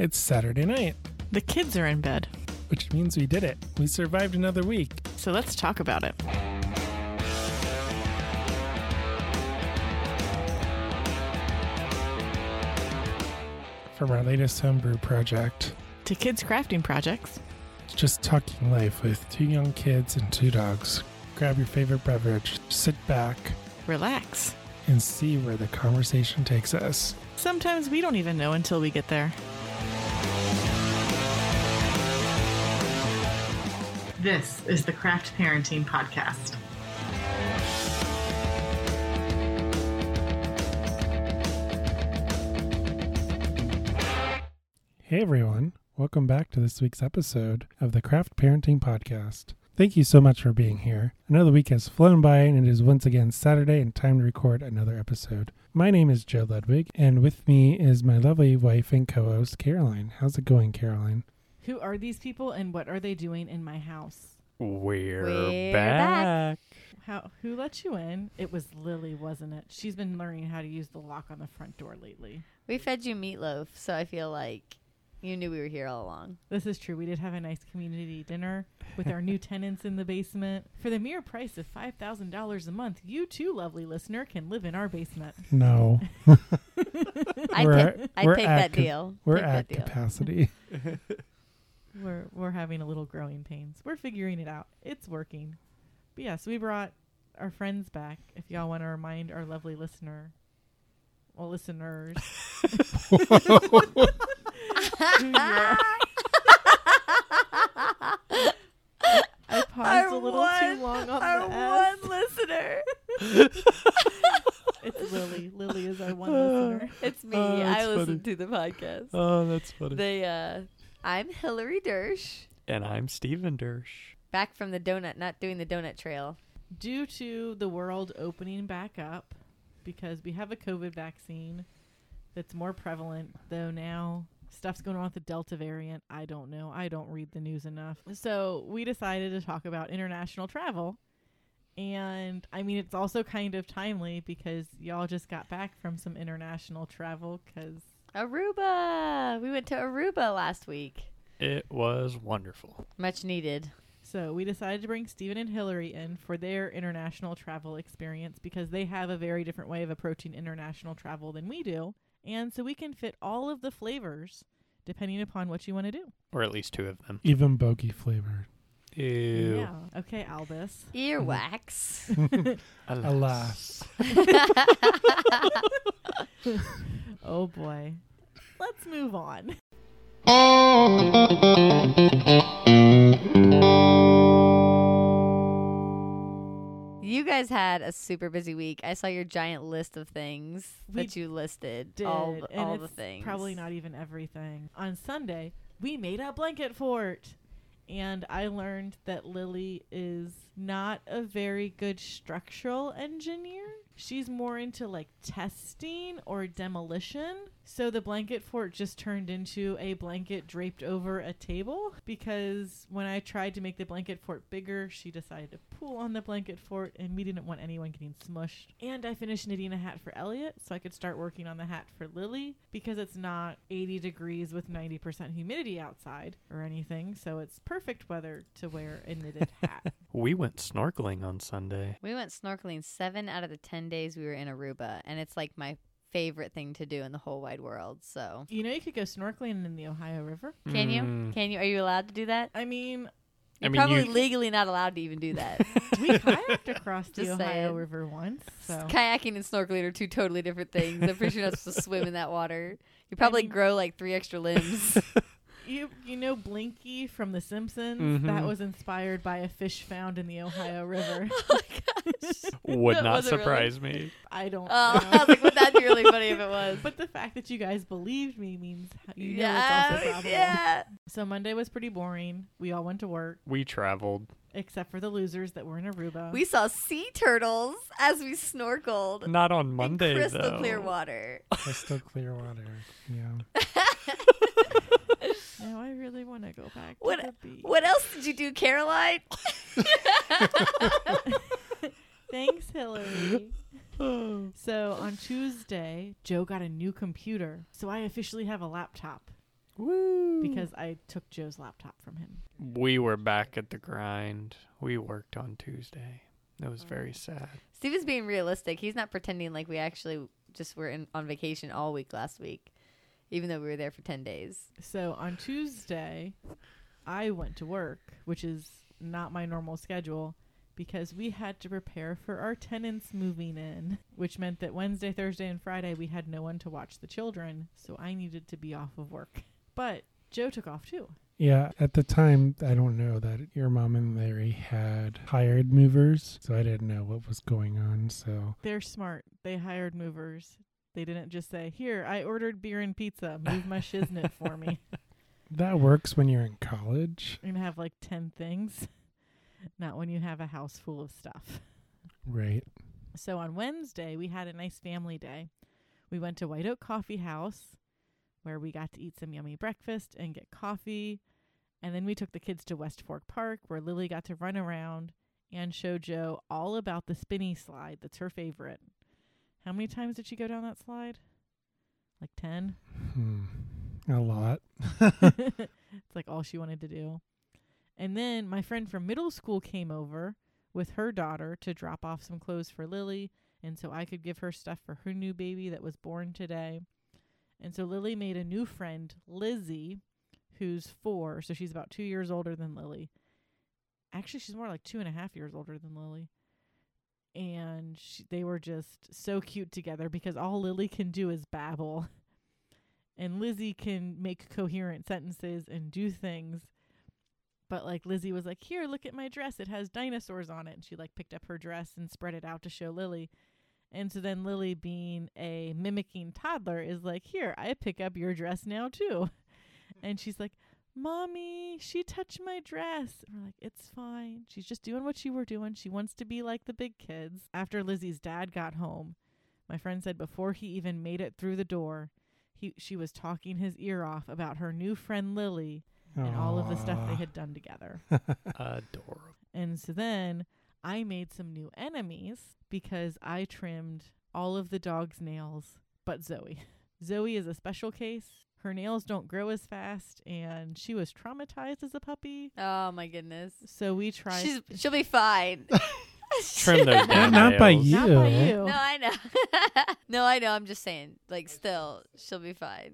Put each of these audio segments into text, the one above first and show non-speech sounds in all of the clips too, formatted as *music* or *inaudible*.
It's Saturday night, The kids are in bed, which means we did it. We survived another week. so let's talk about it. From our latest homebrew project, To kids' crafting projects. It's just talking life with two young kids and two dogs. Grab your favorite beverage, sit back, Relax. and see where the conversation takes us. Sometimes we don't even know until we get there. This is the Craft Parenting Podcast. Hey everyone, welcome back to this week's episode of the Craft Parenting Podcast. Thank you so much for being here. Another week has flown by and it is once again Saturday and time to record another episode. My name is Joe Ludwig and with me is my lovely wife and co-host Caroline. How's it going, Caroline? Who are these people and what are they doing in my house? We're, We're back. How who let you in? It was Lily, wasn't it? She's been learning how to use the lock on the front door lately. We fed you meatloaf, so I feel like you knew we were here all along. This is true. We did have a nice community dinner with our new *laughs* tenants in the basement. For the mere price of $5,000 a month, you too, lovely listener, can live in our basement. No. *laughs* *laughs* I'd, We're ta- I'd we're take at that ca- deal. We're Take at that deal. capacity. We're, we're having a little growing pains. We're figuring it out. It's working. But yes, we brought our friends back. If y'all want to remind our lovely listener, well, listeners, who. *laughs* I paused Our a little one- too long on Our the S. one listener. *laughs* It's Lily. Lily is our one listener. It's me. Oh, that's I listen to the podcast. Oh, that's funny. They uh I'm Hillary Dersh. and I'm Steven Dersh. Back from the donut not doing the donut trail. Due to the world opening back up, because we have a COVID vaccine that's more prevalent, though now stuff's going on with the Delta variant. I don't know. I don't read the news enough. So we decided to talk about international travel. And I mean, it's also kind of timely because y'all just got back from some international travel because Aruba. We went to Aruba last week. It was wonderful. Much needed. So we decided to bring Steven and Hillary in for their international travel experience because they have a very different way of approaching international travel than we do. And so we can fit all of the flavors depending upon what you want to do. Or at least two of them. Even bogey flavored. Ew. Yeah. Okay, Albus. Earwax. *laughs* Alas. *laughs* Oh boy. Let's move on. you guys had a super busy week. I saw your giant list of things We that you listed. Did all the, and all it's the things. Probably not even everything. On Sunday, we made a blanket fort. And I learned that Lily is not a very good structural engineer. She's more into like testing or demolition. So the blanket fort just turned into a blanket draped over a table because when I tried to make the blanket fort bigger, she decided to pull on the blanket fort and we didn't want anyone getting smushed. And I finished knitting a hat for Elliot so I could start working on the hat for Lily because it's not 80 degrees with 90% humidity outside or anything. So it's perfect weather to wear a knitted *laughs* hat. We went snorkeling on Sunday. We went snorkeling seven out of the 10 days we were in Aruba, and it's like my favorite thing to do in the whole wide world. So, You know, you could go snorkeling in the Ohio River. can you? Mm, Can you? Are you allowed to do that? I mean, You're mean, probably you- legally not allowed to even do that. *laughs* we kayaked across *laughs* the Just Ohio saying. River once. So Kayaking and snorkeling are two totally different things. I'm pretty sure you're not supposed to *laughs* swim in that water. You probably mean- grow like three extra limbs. You you know Blinky from The Simpsons? That Mhm. was inspired by a fish found in the Ohio *laughs* River. oh my gosh. *laughs* Would That not wasn't really- surprise me. I don't Oh, I know. was like, would that be really funny if it *laughs* was? But the fact that you guys believed me means you know yeah, it's also probable. yeah. So Monday was pretty boring. We all went to work, We traveled. except for the losers that were in Aruba. We saw sea turtles as we snorkeled Not on in Monday, crystal though. clear water. Crystal clear water. Yeah. *laughs* now I really want to go back What- to the beach. What else did you do, Caroline? *laughs* Thanks, Hillary. *laughs* so on Tuesday, Joe got a new computer. So I officially have a laptop. Woo! because I took Joe's laptop from him. we were back at the grind. We worked on Tuesday. It was very sad. Steven's being realistic. He's not pretending like we actually just were in, on vacation all week last week, even though we were there for 10 days. So on Tuesday, I went to work, which is not my normal schedule because we had to prepare for our tenants moving in, which meant that Wednesday, Thursday, and Friday we had no one to watch the children, so I needed to be off of work. But Joe took off too. Yeah, at the time, I don't know that your mom and Larry had hired movers, so I didn't know what was going on. So They're smart. They hired movers. They didn't just say, "Here, I ordered beer and pizza. Move my shiznit for me." *laughs* that works when you're in college, You're gonna have like ten things, not when you have a house full of stuff. right? So on Wednesday, we had a nice family day. We went to White Oak Coffee House where we got to eat some yummy breakfast and get coffee. And then we took the kids to West Fork Park where Lily got to run around and show Joe all about the spinny slide that's her favorite. How many times did she go down that slide? Like 10? Hmm. A lot. *laughs* it's like all she wanted to do. And then my friend from middle school came over with her daughter to drop off some clothes for Lily. And so I could give her stuff for her new baby that was born today. And so Lily made a new friend, Lizzie, who's four. So she's about two years older than Lily. Actually, she's more like two and a half years older than Lily. And she, they were just so cute together because all Lily can do is babble. And Lizzie can make coherent sentences and do things. But like Lizzie was like, "Here, look at my dress. It has dinosaurs on it." And she like picked up her dress and spread it out to show Lily. And so then Lily, being a mimicking toddler, is like, Here, I pick up your dress now too. *laughs* And she's like, Mommy, she touched my dress. And we're like, It's fine. She's just doing what you were doing. She wants to be like the big kids. After Lizzie's dad got home, my friend said before he even made it through the door, he she was talking his ear off about her new friend Lily and all of the stuff they had done together. *laughs* Adorable. And so then I made some new enemies because I trimmed all of the dog's nails but Zoe. *laughs* Zoe is a special case. Her nails don't grow as fast and she was traumatized as a puppy. Oh my goodness. So we tried She's she'll be fine. *laughs* Trim those *laughs* Not, down. not by nails. you. not by you. No, I know. *laughs* no, I know. I'm just saying. Like, still, she'll be fine.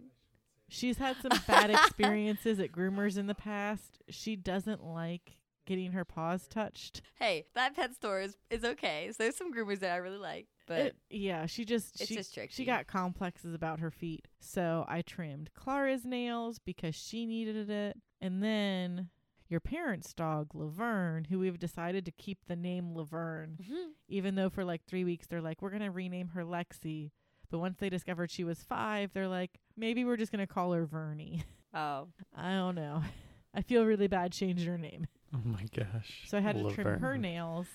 She's had some bad experiences at groomers in the past. She doesn't like getting her paws touched. Hey, that pet store is, is okay. So there's some groomers that I really like, but It- yeah, she just it's she, just tricky. She got complexes about her feet. So I trimmed Clara's nails because she needed it. And then your parents' dog, Laverne, who we've decided to keep the name Laverne, Mhm. even though for like three weeks they're like, we're going to rename her Lexi. But once they discovered she was five, they're like, maybe we're just going to call her Vernie. Oh, *laughs* I don't know. *laughs* I feel really bad changing her name. Oh my gosh. So I had to trim her nails.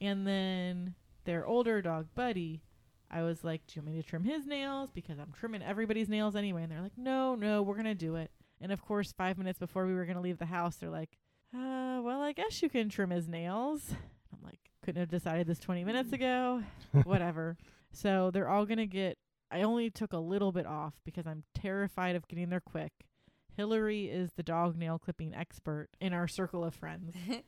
And then their older dog, Buddy, I was like, Do you want me to trim his nails? Because I'm trimming everybody's nails anyway. And they're like, No, no, we're going to do it. And of course, five minutes before we were going to leave the house, they're like, uh, Well, I guess you can trim his nails. I'm like, Couldn't have decided this 20 minutes ago. *laughs* Whatever. So they're all going to get. I only took a little bit off because I'm terrified of getting there quick. Hillary is the dog nail clipping expert in our circle of friends. *laughs*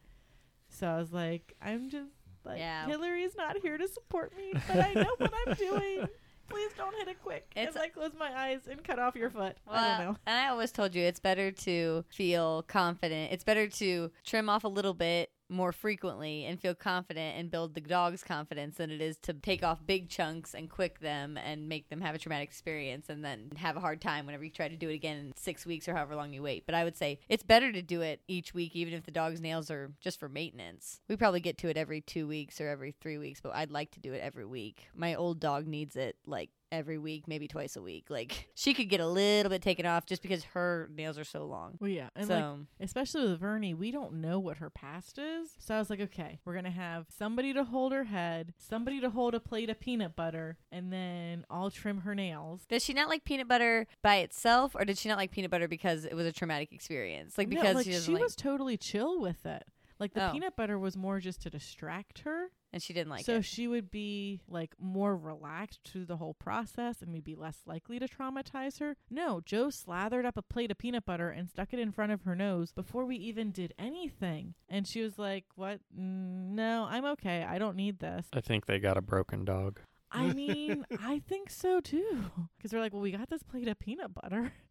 So I was like, I'm just like Yeah. Hillary's not here to support me, but I know what I'm *laughs* doing. Please don't hit it quick. It's- As I close my eyes and cut off your foot. I don't know. And I always told you it's better to feel confident. It's better to trim off a little bit more frequently and feel confident and build the dog's confidence than it is to take off big chunks and quick them and make them have a traumatic experience and then have a hard time whenever you try to do it again in six weeks or however long you wait. But I would say it's better to do it each week, even if the dog's nails are just for maintenance. We probably get to it every two weeks or every three weeks, but I'd like to do it every week. My old dog needs it like every week, maybe twice a week. Like she could get a little bit taken off just because her nails are so long. Well, yeah, and so like especially with Vernie, we don't know what her past is. So I was like, okay, we're gonna have somebody to hold her head, somebody to hold a plate of peanut butter, and then I'll trim her nails. does she not like peanut butter by itself, or did she not like peanut butter because it was a traumatic experience? Like No, because like, she she like. was totally chill with it. Like the Oh. peanut butter was more just to distract her. And she didn't like so it. So she would be like more relaxed through the whole process and we'd be less likely to traumatize her. No, Joe slathered up a plate of peanut butter and stuck it in front of her nose before we even did anything. And she was like, What? No, I'm okay. I don't need this. I think they got a broken dog. I *laughs* mean, I think so too. Because we're like, Well, we got this plate of peanut butter. *laughs*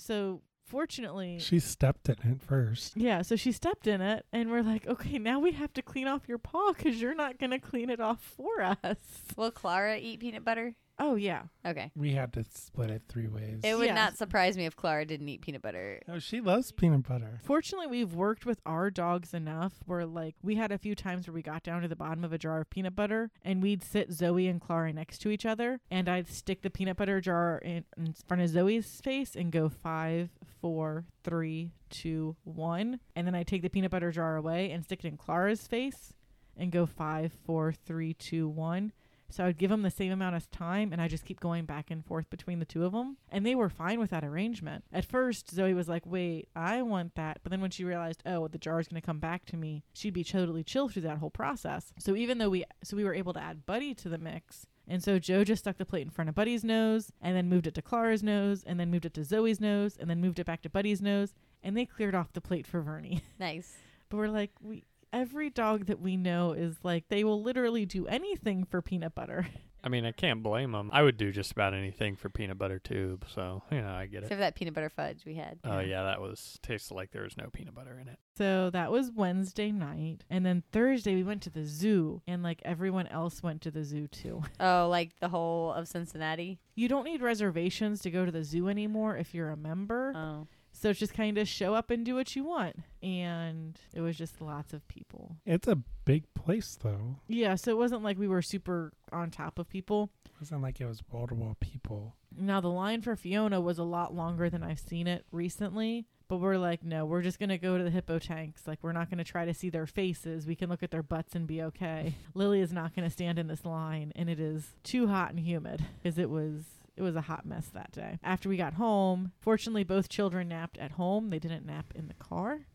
So fortunately, She stepped in it first. yeah, so she stepped in it, and we're like, okay, now we have to clean off your paw because you're not going to clean it off for us. Will Clara eat peanut butter? Oh, yeah. Okay. We had to split it three ways. It would Yes. not surprise me if Clara didn't eat peanut butter. oh, she loves peanut butter. Fortunately, we've worked with our dogs enough where, like, we had a few times where we got down to the bottom of a jar of peanut butter and we'd sit Zoe and Clara next to each other, and I'd stick the peanut butter jar in, in front of Zoe's face and go five, four, three, two, one. And then I'd take the peanut butter jar away and stick it in Clara's face and go five, four, three, two, one. So I would give them the same amount of time, and I just keep going back and forth between the two of them. And they were fine with that arrangement. At first, Zoe was like, "Wait, I want that," but then when she realized, "Oh, the jar is going to come back to me," she'd be totally chill through that whole process. So even though we, so we were able to add Buddy to the mix. And so Joe just stuck the plate in front of Buddy's nose, and then moved it to Clara's nose, and then moved it to Zoe's nose, and then moved it back to Buddy's nose, and they cleared off the plate for Vernie. *laughs* Nice. But we're like, we every dog that we know is like they will literally do anything for peanut butter. *laughs* I mean, I can't blame them. I would do just about anything for peanut butter tube, so you know, I get Except it. for that peanut butter fudge we had. Oh yeah, that was tasted like there was no peanut butter in it. So that was Wednesday night. And then Thursday we went to the zoo and like everyone else went to the zoo too. *laughs* Oh, like the whole of Cincinnati. You don't need reservations to go to the zoo anymore if you're a member. Oh. So it's just kind of show up and do what you want. And it was just lots of people. It's a big place, though. Yeah, so it wasn't like we were super on top of people. It wasn't like it was wall to wall people. Now the line for Fiona was a lot longer than I've seen it recently. But we're like, no, we're just gonna go to the hippo tanks. Like we're not gonna try to see their faces. We can look at their butts and be okay. *laughs* Lily is not gonna stand in this line, and it is too hot and humid because it was it was a hot mess that day. After we got home, fortunately both children napped at home. They didn't nap in the car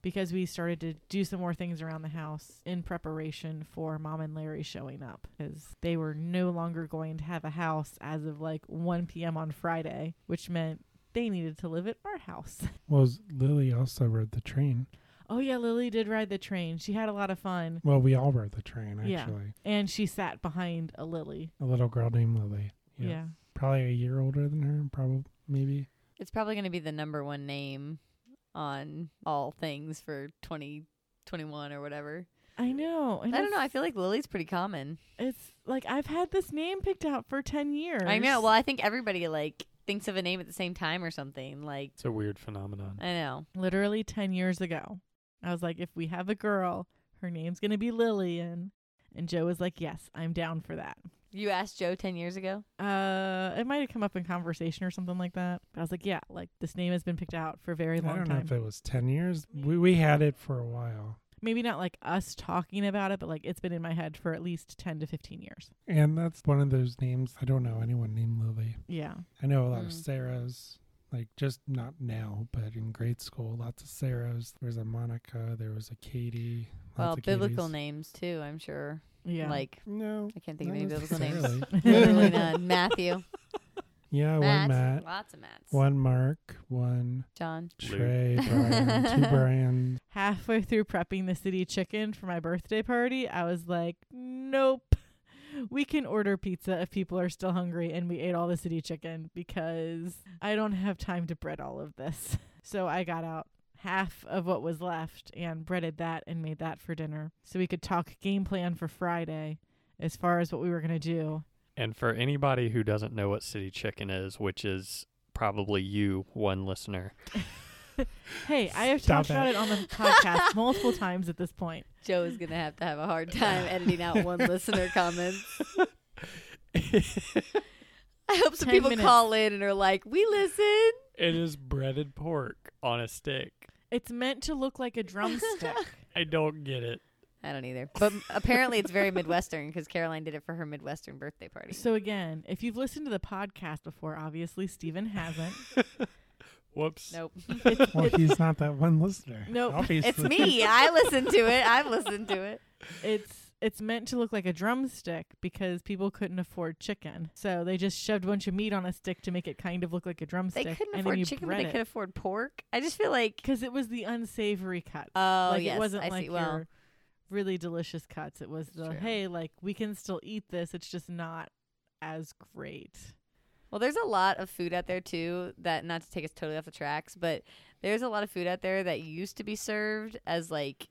because we started to do some more things around the house in preparation for mom and Larry showing up because they were no longer going to have a house as of like 1 p.m. on Friday, which meant they needed to live at our house. *laughs* Well, Lily also rode the train. Oh, yeah, Lily did ride the train. She had a lot of fun. Well, we all rode the train, actually. Yeah. actually. And she sat behind a Lily. A little girl named Lily. Yeah. Probably a year older than her, probably, maybe. It's probably going to be the number one name on all things for 2021 or whatever. I know. and I don't know. I feel like Lily's pretty common. It's like I've had this name picked out for 10 years. I know. Well, I think everybody like thinks of a name at the same time or something. Like, It's a weird phenomenon. I know. literally 10 years ago. I was like, if we have a girl, her name's going to be Lillian. And Joe was like, yes, I'm down for that. You asked Joe 10 years ago? Uh, it might have come up in conversation or something like that. But I was like, yeah, like this name has been picked out for a very long time. I don't know time. if it was 10 years. We, we had it for a while. Maybe not like us talking about it, but like it's been in my head for at least 10 to 15 years. And that's one of those names. I don't know anyone named Lily. Yeah. I know a lot of Mm. Sarahs, like just not now, but in grade school, lots of Sarahs. There was a Monica, there was a Katie. Lots Well, of biblical Katies. names too, I'm sure. Yeah. Like, No. I can't think of not any biblical names. Literally *laughs* *laughs* none. Matthew. yeah, Matt. one Matt, Lots of Matts. one Mark, one John. Trey, Brian, two *laughs* Brian. halfway through prepping the city chicken for my birthday party, I was like, nope. We can order pizza if people are still hungry and we ate all the city chicken because I don't have time to bread all of this. So I got out half of what was left and breaded that and made that for dinner so we could talk game plan for Friday as far as what we were going to do. And for anybody who doesn't know what city chicken is, which is probably you, one listener, *laughs* Hey, I have Stop talked about it. it on the podcast *laughs* multiple times at this point. Joe is going to have to have a hard time editing out one *laughs* listener comments. I hope some people minutes. call in and are like, we listen. it is breaded pork on a stick. It's meant to look like a drumstick. *laughs* I don't get it. I don't either. But apparently it's very Midwestern because Caroline did it for her Midwestern birthday party. So again, if you've listened to the podcast before, obviously Steven hasn't. *laughs* Whoops. Nope. *laughs* It's, Well, he's not that one listener. Nope. Obviously. It's me. I listened to it. I've listened to it. it's it's meant to look like a drumstick because people couldn't afford chicken. So they just shoved a bunch of meat on a stick to make it kind of look like a drumstick. They couldn't afford chicken, but they it. could afford pork. I just feel like because it was the unsavory cut. Oh, like yes, it wasn't I like see. Well- really delicious cuts. It was the True. hey, like we can still eat this. It's just not as great. Well, there's a lot of food out there too that not to take us totally off the tracks, but there's a lot of food out there that used to be served as like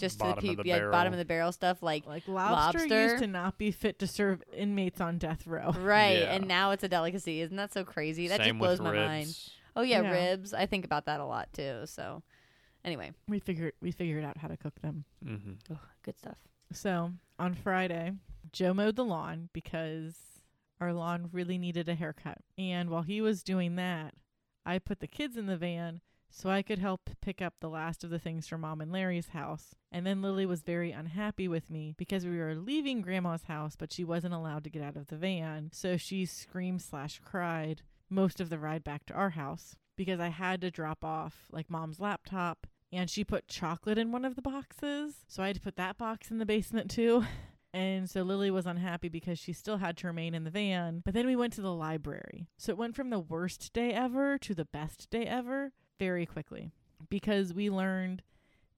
just Bottom to of the the yeah, bottom of the barrel stuff like Like lobster, Lobster? used to not be fit to serve inmates on death row. *laughs* right Yeah. and now it's a delicacy. Isn't that so crazy? That Same just blows with my ribs. mind. Oh yeah, Yeah. ribs. I think about that a lot too. So anyway, We figured we figured out how to cook them. hmm ugh, good stuff. So on Friday, Joe mowed the lawn because our lawn really needed a haircut. And while he was doing that, I put the kids in the van so I could help pick up the last of the things from Mom and Larry's house. And then Lily was very unhappy with me because we were leaving Grandma's house, but she wasn't allowed to get out of the van. So she screamed slash cried most of the ride back to our house because I had to drop off like Mom's laptop and she put chocolate in one of the boxes. So I had to put that box in the basement too. *laughs* And so Lily was unhappy because she still had to remain in the van. But then we went to the library. So it went from the worst day ever to the best day ever very quickly because we learned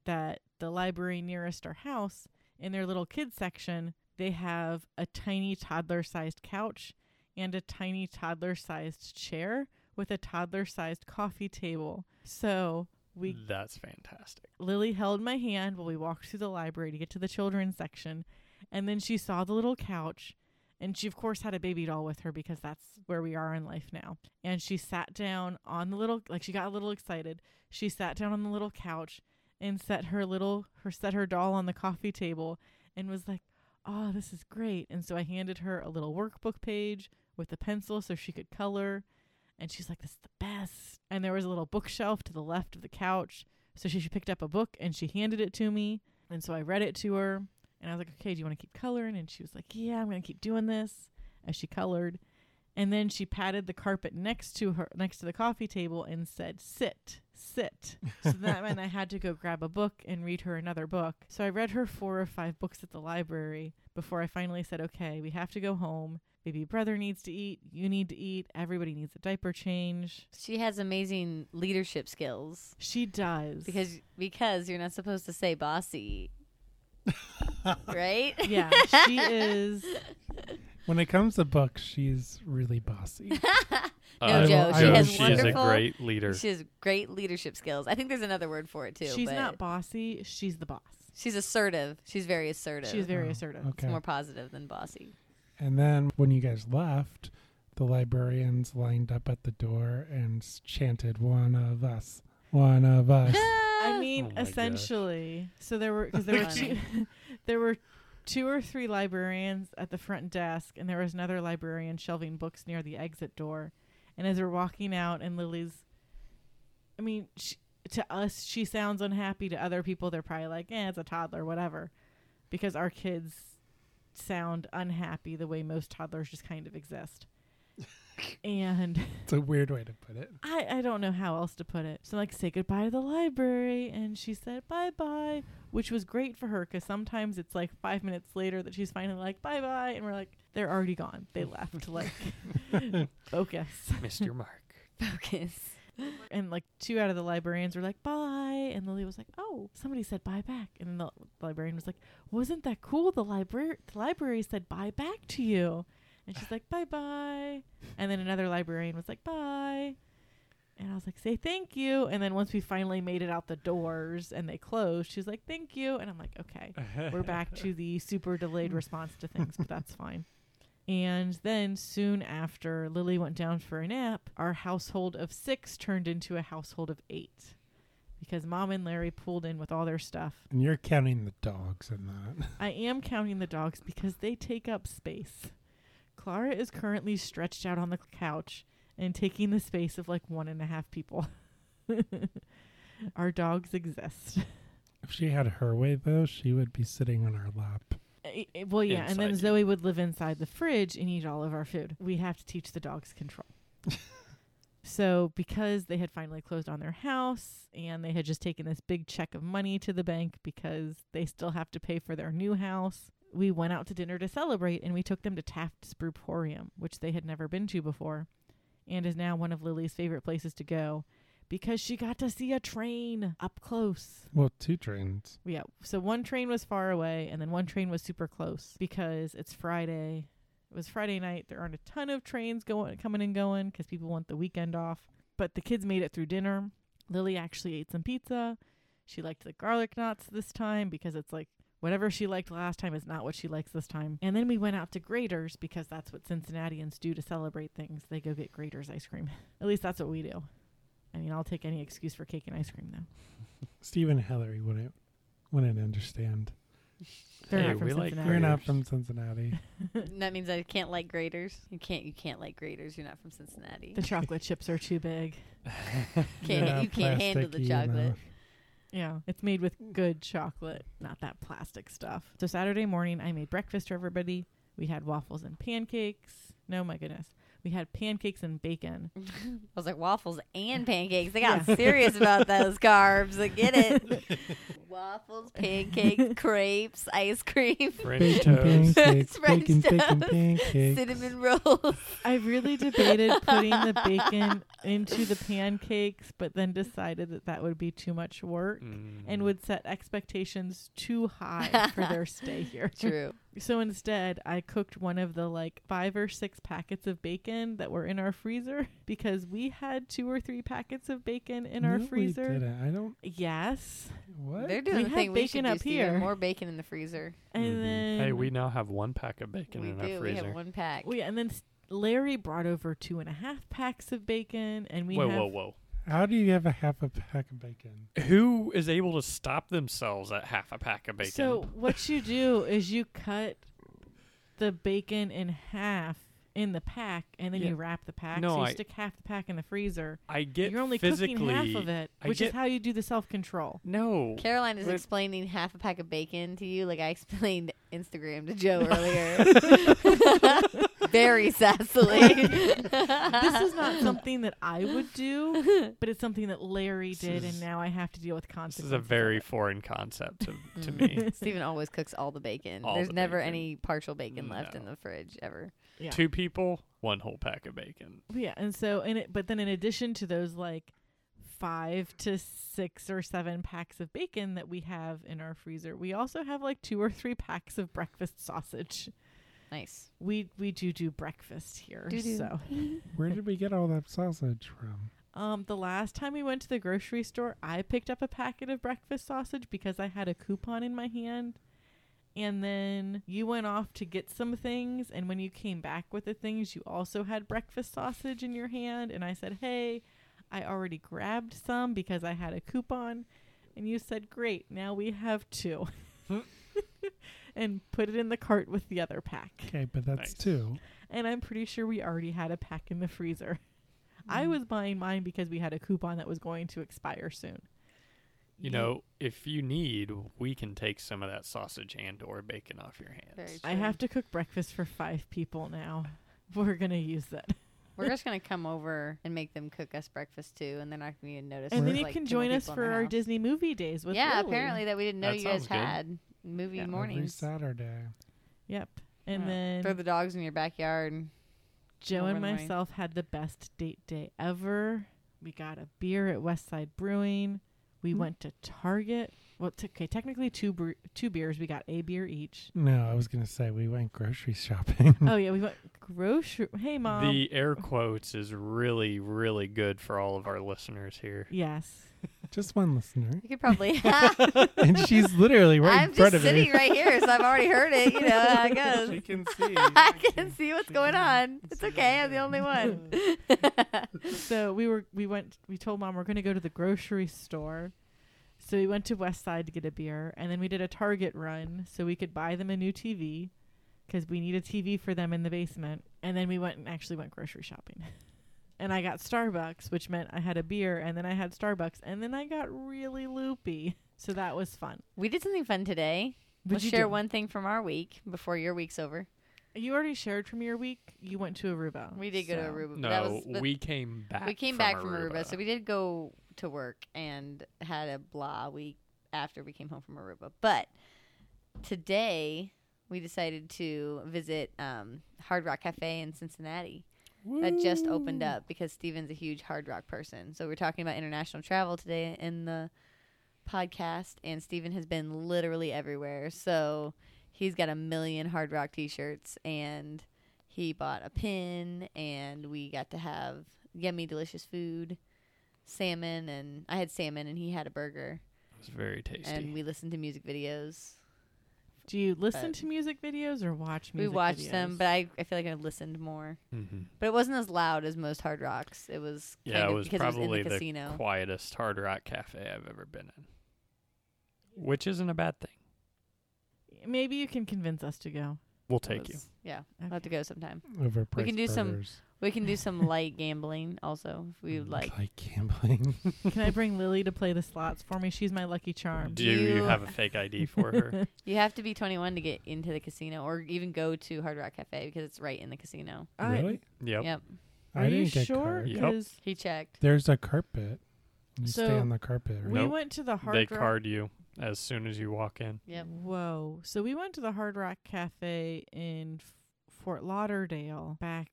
that the library nearest our house, in their little kids section, they have a tiny toddler sized couch and a tiny toddler sized chair with a toddler sized coffee table. So we That's fantastic. Lily held my hand while we walked through the library to get to the children's section, and then she saw the little couch, and she of course had a baby doll with her because that's where we are in life now. And she sat down on the little like she got a little excited. She sat down on the little couch and set her little her set her doll on the coffee table and was like, "Oh, this is great." And so I handed her a little workbook page with a pencil so she could color. And she's like, "This is the best." And there was a little bookshelf to the left of the couch so she, she picked up a book and she handed it to me. And so I read it to her. And I was like, okay, do you want to keep coloring? And she was like, yeah, I'm going to keep doing this as she colored. And then she patted the carpet next to her, next to the coffee table and said, sit, sit. So that meant I had to go grab a book and read her another book. So I read her four or five books at the library before I finally said, okay, we have to go home. Baby brother needs to eat. You need to eat. Everybody needs a diaper change. She has amazing leadership skills She does. because because you're not supposed to say bossy. Right? *laughs* yeah, she is. *laughs* When it comes to books, she's really bossy. *laughs* No, Uh, Joe, she Joe, has she's wonderful- a great leader. She has great leadership skills. I think there's another word for it too. she's but not bossy. She's the boss. She's assertive. She's very assertive. She's very Oh, assertive. It's Okay. more positive than bossy. And then when you guys left, the librarians lined up at the door and s- chanted, One of us. One of us. I Oh mean, gosh. essentially. So there were because there were two, *laughs* there were two or three librarians at the front desk, and there was another librarian shelving books near the exit door. And as we're walking out, and Lily's, I mean, she, to us, she sounds unhappy. To other people, they're probably like, "Eh, it's a toddler, whatever," because our kids sound unhappy the way most toddlers just kind of exist. *laughs* and It's a weird way to put it. I, I don't know how else to put it. So like say goodbye to the library, and she said bye bye, which was great for her because sometimes it's like five minutes later that she's finally like bye bye, and we're like they're already gone. They left. Like *laughs* focus. Mr. Mark. *laughs* Focus. And like two out of the librarians were like bye, and Lily was like oh somebody said bye back, and then the librarian was like wasn't that cool? The library the library said bye back to you, and she's like bye bye, and then another librarian was like bye. And I was like, say thank you. And then once we finally made it out the doors and they closed, she's like, thank you. And I'm like, okay, we're back to the *laughs* super delayed response to things, but that's fine. And then soon after Lily went down for a nap, our household of six turned into a household of eight because mom and Larry pulled in with all their stuff. And you're counting the dogs in that. I am counting the dogs because they take up space. Clara is currently stretched out on the couch and taking the space of like one and a half people. *laughs* Our dogs exist. If she had her way, though, she would be sitting on our lap. Eh, well, yeah, and then you. Zoe would live inside the fridge and eat all of our food. We have to teach the dogs control. *laughs* so, because they had finally closed on their house and they had just taken this big check of money to the bank because they still have to pay for their new house, we went out to dinner to celebrate and we took them to Taft's Brewporium, which they had never been to before and is now one of Lily's favorite places to go because she got to see a train up close. Well, two trains. Yeah. So one train was far away and then one train was super close because it's Friday. It was Friday night. There aren't a ton of trains going coming and going because people want the weekend off. But the kids made it through dinner. Lily actually ate some pizza. She liked the garlic knots this time because it's like whatever she liked last time is not what she likes this time. And then we went out to Graeter's because that's what Cincinnatians do to celebrate things. They go get Graeter's ice cream. *laughs* At least that's what we do. I mean, I'll take any excuse for cake and ice cream though. Steven and Hillary wouldn't wouldn't understand. They're Hey, not from we like Cincinnati. We're not from Cincinnati. *laughs* that means I can't like Graeter's. You can't. You can't like Graeter's. You're not from Cincinnati. The chocolate chips are too big. Can't *laughs* Yeah, you can't handle the chocolate. you know. Yeah, it's made with good chocolate, not that plastic stuff. So Saturday morning, I made breakfast for everybody. We had waffles and pancakes. No, my goodness. We had pancakes and bacon. *laughs* I was like waffles and pancakes. They got Yeah. serious about *laughs* those carbs. I get it. *laughs* waffles, pancakes, crepes, ice cream, French toast. pancakes, French bacon, bacon pancakes. cinnamon rolls. I really debated putting the bacon into the pancakes, but then decided that that would be too much work Mm. and would set expectations too high for their stay here. True. So instead, I cooked one of the like five or six packets of bacon that were in our freezer *laughs* because we had two or three packets of bacon in our freezer. We didn't. I don't. Yes. What? They're doing We the have thing we should bacon do, up Steven. here. More bacon in the freezer. And Mhm. then hey, we now have one pack of bacon we in do. our We freezer. have one pack. we and then Larry brought over two and a half packs of bacon, and we whoa, have whoa, whoa! How do you have a half a pack of bacon? Who is able to stop themselves at half a pack of bacon? So what you do is you cut the bacon in half in the pack, and then Yeah. you wrap the pack. No, so you I- stick half the pack in the freezer. I get You're only physically. cooking half of it, I which get- is how you do the self control. No, Caroline is But- explaining half a pack of bacon to you, like I *laughs* explained Instagram to Joe *laughs* earlier. *laughs* Very *laughs* sassily. this is not something that I would do, but it's something that Larry This did, is- and now I have to deal with this consequences. is a very foreign concept to, *laughs* to me. *laughs* Steven always cooks all the bacon. All There's the never bacon. any partial bacon left in the fridge ever. yeah. Two people, one whole pack of bacon. Yeah, and so in it, but then in addition to those like five to six or seven packs of bacon that we have in our freezer, we also have like two or three packs of breakfast sausage. Nice. We we do do breakfast here, Doo-doo. so *laughs* Where did we get all that sausage from? um the last time we went to the grocery store, I picked up a packet of breakfast sausage because I had a coupon in my hand. And then you went off to get some things, and when you came back with the things, you also had breakfast sausage in your hand. And I said, Hey, I already grabbed some because I had a coupon. And you said, Great, now we have two. And put it in the cart with the other pack. Okay, but that's Nice. two. And I'm pretty sure we already had a pack in the freezer. *laughs* I Mm. was buying mine because we had a coupon that was going to expire soon. You know, if you need, we can take some of that sausage and or bacon off your hands. I have to cook breakfast for five people now. *laughs* We're gonna use it, We're just *laughs* gonna come over and make them cook us breakfast too, and they're not gonna even notice. and then there's, you like, can join us for our house. Disney movie days with Yeah, Lily. apparently that we didn't know That you guys good. had movie Yeah. Every. Saturday. Yep. And Yeah. then Throw the dogs in your backyard. Joe and the morning. myself had the best date day ever. We got a beer at Westside Brewing. We Hmm. went to Target. Well, t- okay, technically two bre- two beers. We got a beer each. No, I was gonna say we went grocery shopping. oh yeah, we went grocery. Hey mom. The air quotes is really, really good for all of our listeners here. yes. Just one listener, You could probably. *laughs* and she's literally right I'm in front just sitting right here, so I've already heard it. You know *laughs* how it she can see. *laughs* I can see what's going on. It's okay. I'm the only one. so we were we went we told mom we're going to go to the grocery store so we went to west side to get a beer and then we did a target run so we could buy them a new tv because we need a tv for them in the basement and then we went and actually went grocery shopping *laughs* and i got starbucks which meant i had a beer and then i had starbucks and then i got really loopy so that was fun we did something fun today. We'll share do? one thing from our week before your week's over. you already shared from your week you went to aruba We did go to Aruba. No, that was, we came back. we came from back from Aruba. Aruba, so we did go to work and had a blah week after we came home from Aruba. But today we decided to visit um, Hard Rock Cafe in Cincinnati that just opened up because Steven's a huge Hard Rock person. So we're talking about international travel today in the podcast, and Steven has been literally everywhere. So he's got a million Hard Rock T-shirts, and he bought a pin, and we got to have yummy, delicious food, salmon, and I had salmon, and he had a burger, It was very tasty. and we listened to music videos. Do you listen But- to music videos or watch music? Videos? We music watched them, but I, I feel like I listened more. hmm But it wasn't as loud as most Hard Rocks. It was kind Yeah, of it was because probably it was in the, the quietest Hard Rock Cafe I've ever been in, which isn't a bad thing. Maybe you can convince us to go. We'll take you. Was- Yeah, I'll have to go sometime. Over We can do some- burgers. We can do some light gambling also if we would like. like gambling. *laughs* Can I *laughs* bring Lily to play the slots for me? She's my lucky charm. Do you You- have a fake ID for her? *laughs* You have to be 21 to get into the casino or even go to Hard Rock Cafe because it's right in the casino. I- really? yep. Yep. Are I you didn't get sure? card. Yep. Because He checked. There's a carpet. You stay So, on the carpet, right? we Nope. went to the Hard They Rock. card you as soon as you walk in. Yep. Whoa. So we went to the Hard Rock Cafe in F- Fort Lauderdale back.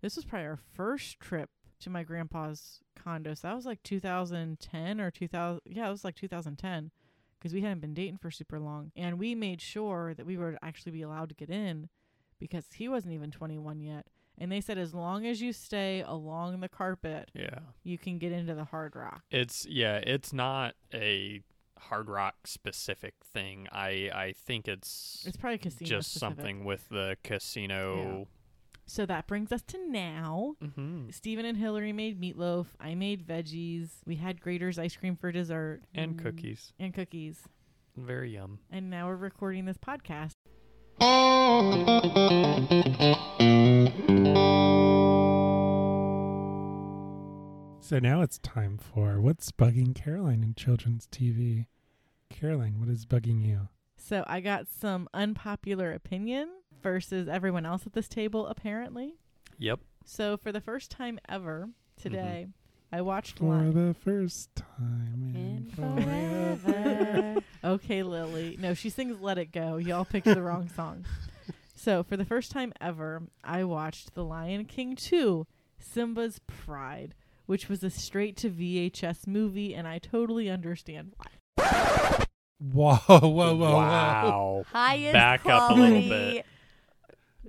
This was probably our first trip to my grandpa's condo. So that was like 2010 or 2000. Yeah, it was like 2010 because we hadn't been dating for super long. And we made sure that we would actually be allowed to get in because he wasn't even 21 yet. And they said as long as you stay along the carpet, Yeah. you can get into the Hard Rock. It's yeah, it's not a hard rock specific thing. I I think it's, It's probably casino just specific. something with the casino. So that brings us to now. hmm Stephen and Hillary made meatloaf. I made veggies. We had Graeter's ice cream for dessert. And Mm, cookies. And cookies. Very yum. And now we're recording this podcast. So now it's time for what's bugging Caroline in children's TV. Caroline, what is bugging you? So I got some unpopular opinion versus everyone else at this table, apparently. Yep. So for the first time ever today, mm-hmm. I watched For Lion. the first time in And forever. forever. *laughs* Okay, Lily. No, she sings Let It Go. Y'all picked the wrong *laughs* song. So, for the first time ever, I watched The Lion King 2, Simba's Pride, which was a straight to VHS movie, and I totally understand why. Whoa, *laughs* whoa, whoa, whoa. wow. Highest Back up a little quality bit.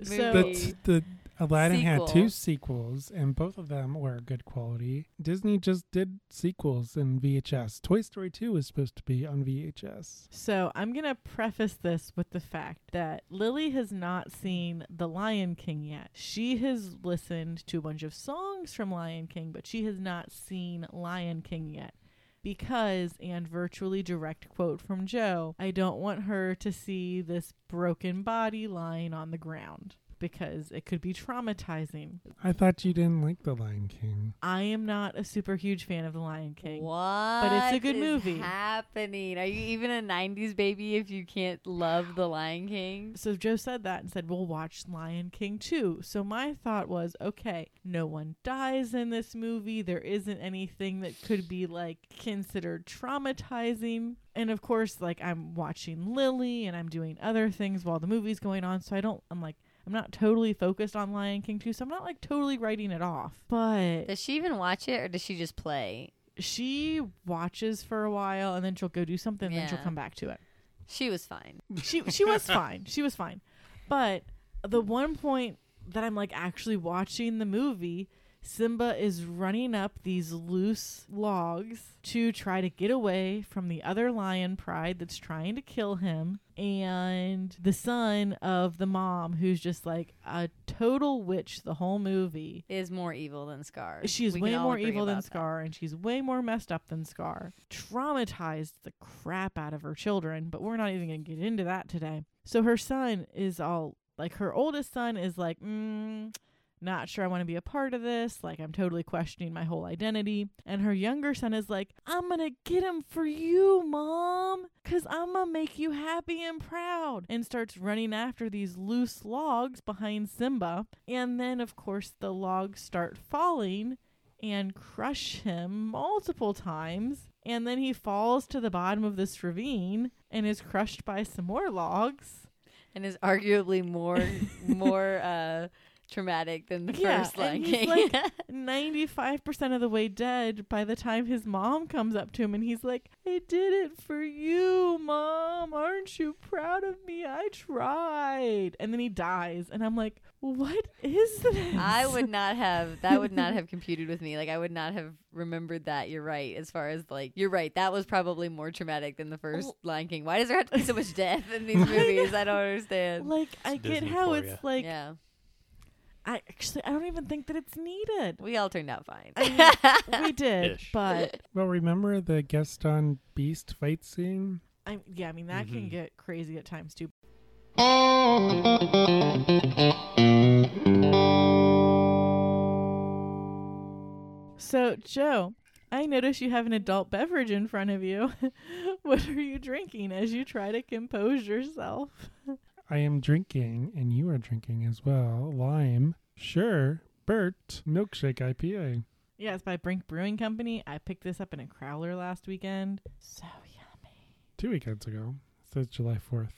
So, The, t- the Aladdin had two sequels, and both of them were good quality. Disney just did sequels in VHS. Toy Story 2 was supposed to be on VHS. so I'm going to preface this with the fact that Lily has not seen The Lion King yet. She has listened to a bunch of songs from Lion King, but she has not seen Lion King yet. Because, and virtually direct quote from Joe, I don't want her to see this broken body lying on the ground because it could be traumatizing. I thought you didn't like The Lion King. I am not a super huge fan of The Lion King. What? But it's a good is movie. Happening? Are you even a '90s baby if you can't love The Lion King? So Joe said that and said, We'll watch Lion King too. So my thought was, okay, no one dies in this movie. There isn't anything that could be like considered traumatizing. And of course, like I'm watching Lily and I'm doing other things while the movie's going on. So I don't, I'm like, I'm not totally focused on Lion King 2. So I'm not like totally writing it off. But Does she even watch it or does she just play? she watches for a while and then she'll go do something and then she'll come back to it. She was fine. she she was *laughs* fine. She was fine. But the one point that I'm like actually watching the movie, Simba is running up these loose logs to try to get away from the other lion pride that's trying to kill him and the son of the mom who's just like a total witch the whole movie. Is more evil than Scar. She's We way more evil than about that. Scar, and she's way more messed up than Scar. Traumatized the crap out of her children, but we're not even going to get into that today. So her son is all like, her oldest son is like, mm, not sure I want to be a part of this. Like, I'm totally questioning my whole identity. And her younger son is like, I'm going to get him for you, mom, because I'm going to make you happy and proud. And starts running after these loose logs behind Simba. And then, of course, the logs start falling and crush him multiple times. And then he falls to the bottom of this ravine and is crushed by some more logs. and is arguably more *laughs* more uh traumatic than the Yeah, first Lion and he's like- *laughs* 95% of the way dead by the time his mom comes up to him and he's like, I did it for you, mom. Aren't you proud of me? I tried. And then he dies. And I'm like, what is this? I would not have that would not have *laughs* computed with me. Like I would not have remembered that. You're right. As far as like you're right. That was probably more traumatic than the first Well- Lion King. Why does there have to be so much *laughs* death in these movies? I don't understand. Like, I It's get Disney how it's ya. like, yeah. I actually, I don't even think that it's needed. We all turned out fine. we *laughs* did, Ish. but *laughs* Well, remember the Gaston Beast fight scene? I, yeah, I mean, that can Mhm. get crazy at times too. So, Joe, I notice you have an adult beverage in front of you. *laughs* what are you drinking as you try to compose yourself? I am drinking, and you are drinking as well, lime, sure, Burt milkshake IPA. Yeah, it's by Brink Brewing Company. I picked this up in a crowler last weekend. So yummy. Two weekends ago. So it's July 4th.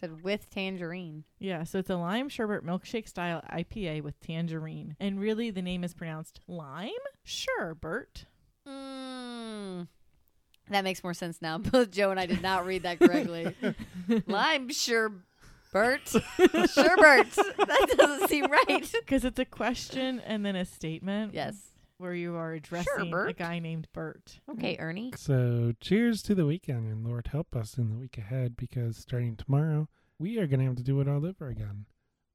Said with tangerine. Yeah, so it's a lime sherbet milkshake style IPA with tangerine. And really, the name is pronounced lime? Sure, Burt. Mm. That makes more sense now. *laughs* Both Joe and I did not read that correctly. *laughs* Lime sure Bert. *laughs* sure Bert. That doesn't seem right. *laughs* Because it's a question and then a statement. Yes. Where you are addressing a guy named Bert. Okay, mm. Ernie. So cheers to the weekend, and Lord help us in the week ahead because starting tomorrow, we are going to have to do it all over again.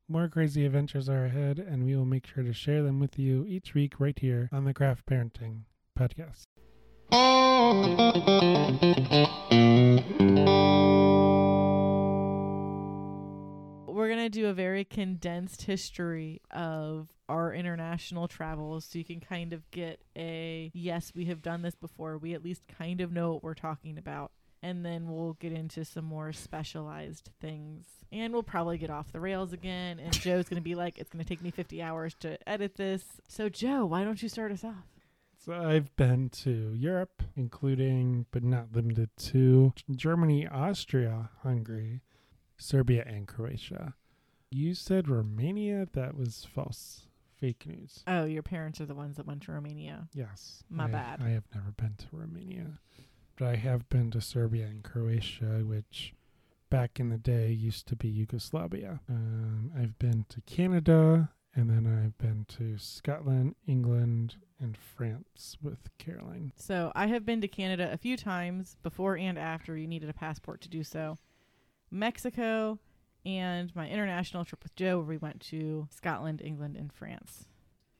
More crazy adventures are ahead, and we will make sure to share them with you each week right here on the Craft Parenting Podcast. *laughs* We're going to do a very condensed history of our international travels so you can kind of get a yes, we have done this before. We at least kind of know what we're talking about. And then we'll get into some more specialized things. And we'll probably get off the rails again. And Joe's going to be like, it's going to take me 50 hours to edit this. So, Joe, why don't you start us off? So I've been to Europe, including but not limited to Germany, Austria, Hungary, Serbia, and Croatia. You said Romania? That was false. Fake news. Oh, your parents are the ones that went to Romania. Yes. My I- bad. I have never been to Romania. But I have been to Serbia and Croatia, which back in the day used to be Yugoslavia. Um, I've been to Canada, and then I've been to Scotland, England, and France with Caroline. So I have been to Canada a few times before and after you needed a passport to do so. Mexico and my international trip with Joe where we went to Scotland, England, and France.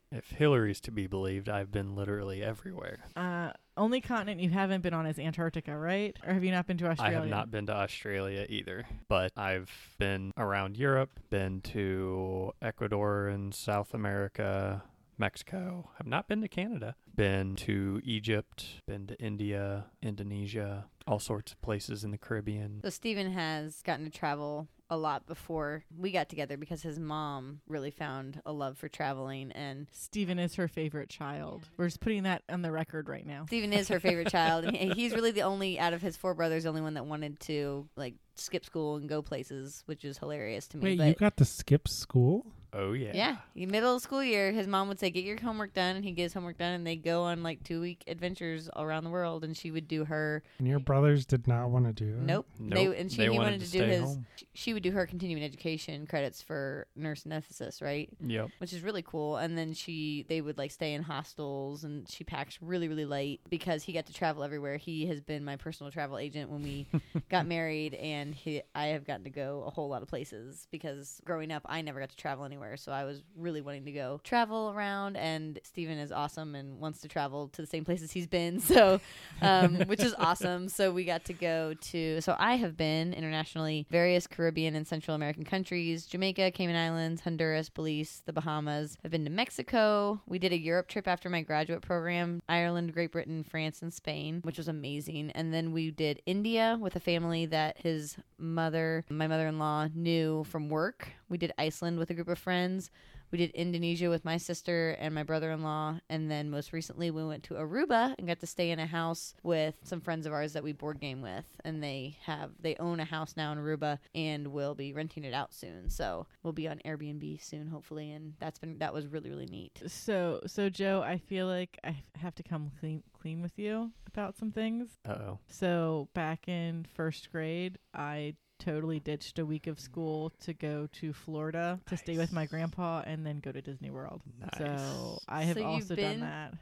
If Hillary's to be believed, I've been literally everywhere. Uh, only continent you haven't been on is Antarctica, right? Or have you not been to Australia? I have not been to Australia either, but I've been around Europe, been to Ecuador and South America, Mexico. I've not been to Canada. Been to Egypt, been to India, Indonesia, all sorts of places in the Caribbean. So Steven has gotten to travel a lot before we got together because his mom really found a love for traveling and Steven is her favorite child. We're just putting that on the record right now. Steven is her favorite child. And he's really the only out of his four brothers, the only one that wanted to like skip school and go places, which is hilarious to me. Wait, but you got to skip school? Oh yeah. yeah, in middle school year, his mom would say, "Get your homework done," and he gets his homework done, and they go on like two week adventures around the world, and she would do her. And your brothers did not want to do that? Nope. Nope. They and she they wanted, wanted to to do his. home. She would do her continuing education credits for nurse anesthetist, right? Yep. which is really cool. And then she, they would like stay in hostels, and she packs really, really light because he got to travel everywhere. He has been my personal travel agent when we *laughs* got married, and he, I have gotten to go a whole lot of places because growing up, I never got to travel anywhere, so I was really wanting to go travel around. And Steven is awesome and wants to travel to the same places he's been, *laughs* so um, which is awesome. So we got to go to. So I have been internationally various Caribbean and Central American countries: Jamaica, Cayman Islands, Honduras, Belize, the Bahamas. I've been to Mexico. We did a Europe trip after my graduate program: Ireland, Great Britain, France, and Spain, which was amazing. And then we did India with a family that his mother, my mother-in-law, knew from work. We did Iceland with a group of friends. We did Indonesia with my sister and my brother in law. And then most recently, we went to Aruba and got to stay in a house with some friends of ours that we board game with. And they have, they own a house now in Aruba and will be renting it out soon. So we'll be on Airbnb soon, hopefully. And that's been, that was really, really neat. So, so Joe, I feel like I have to come clean clean with you about some things. Uh oh. So, back in first grade, I totally ditched a week of school to go to Florida to stay with my grandpa and then go to Disney World. So, I have So also been- done that.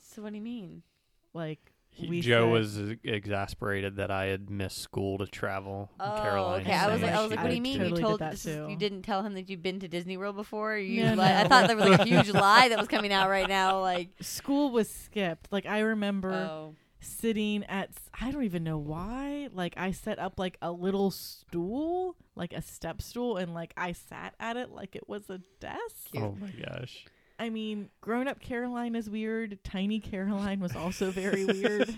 So what do you mean? Like He- we Joe said- was exasperated that I had missed school to travel. and Oh, Caroline okay. I was like, I was like, what do you mean? too. You Totally did told that this is- too. you didn't tell him that you've been to Disney World before. You No, li- I thought there was like a huge *laughs* lie that was coming out right now. Like, school was skipped. Like I remember oh, sitting at I don't even know why. Like I set up like a little stool, like a step stool, and like I sat at it like it was a desk. Cute. Oh my gosh. I mean, grown up Caroline is weird. Tiny Caroline was also very weird.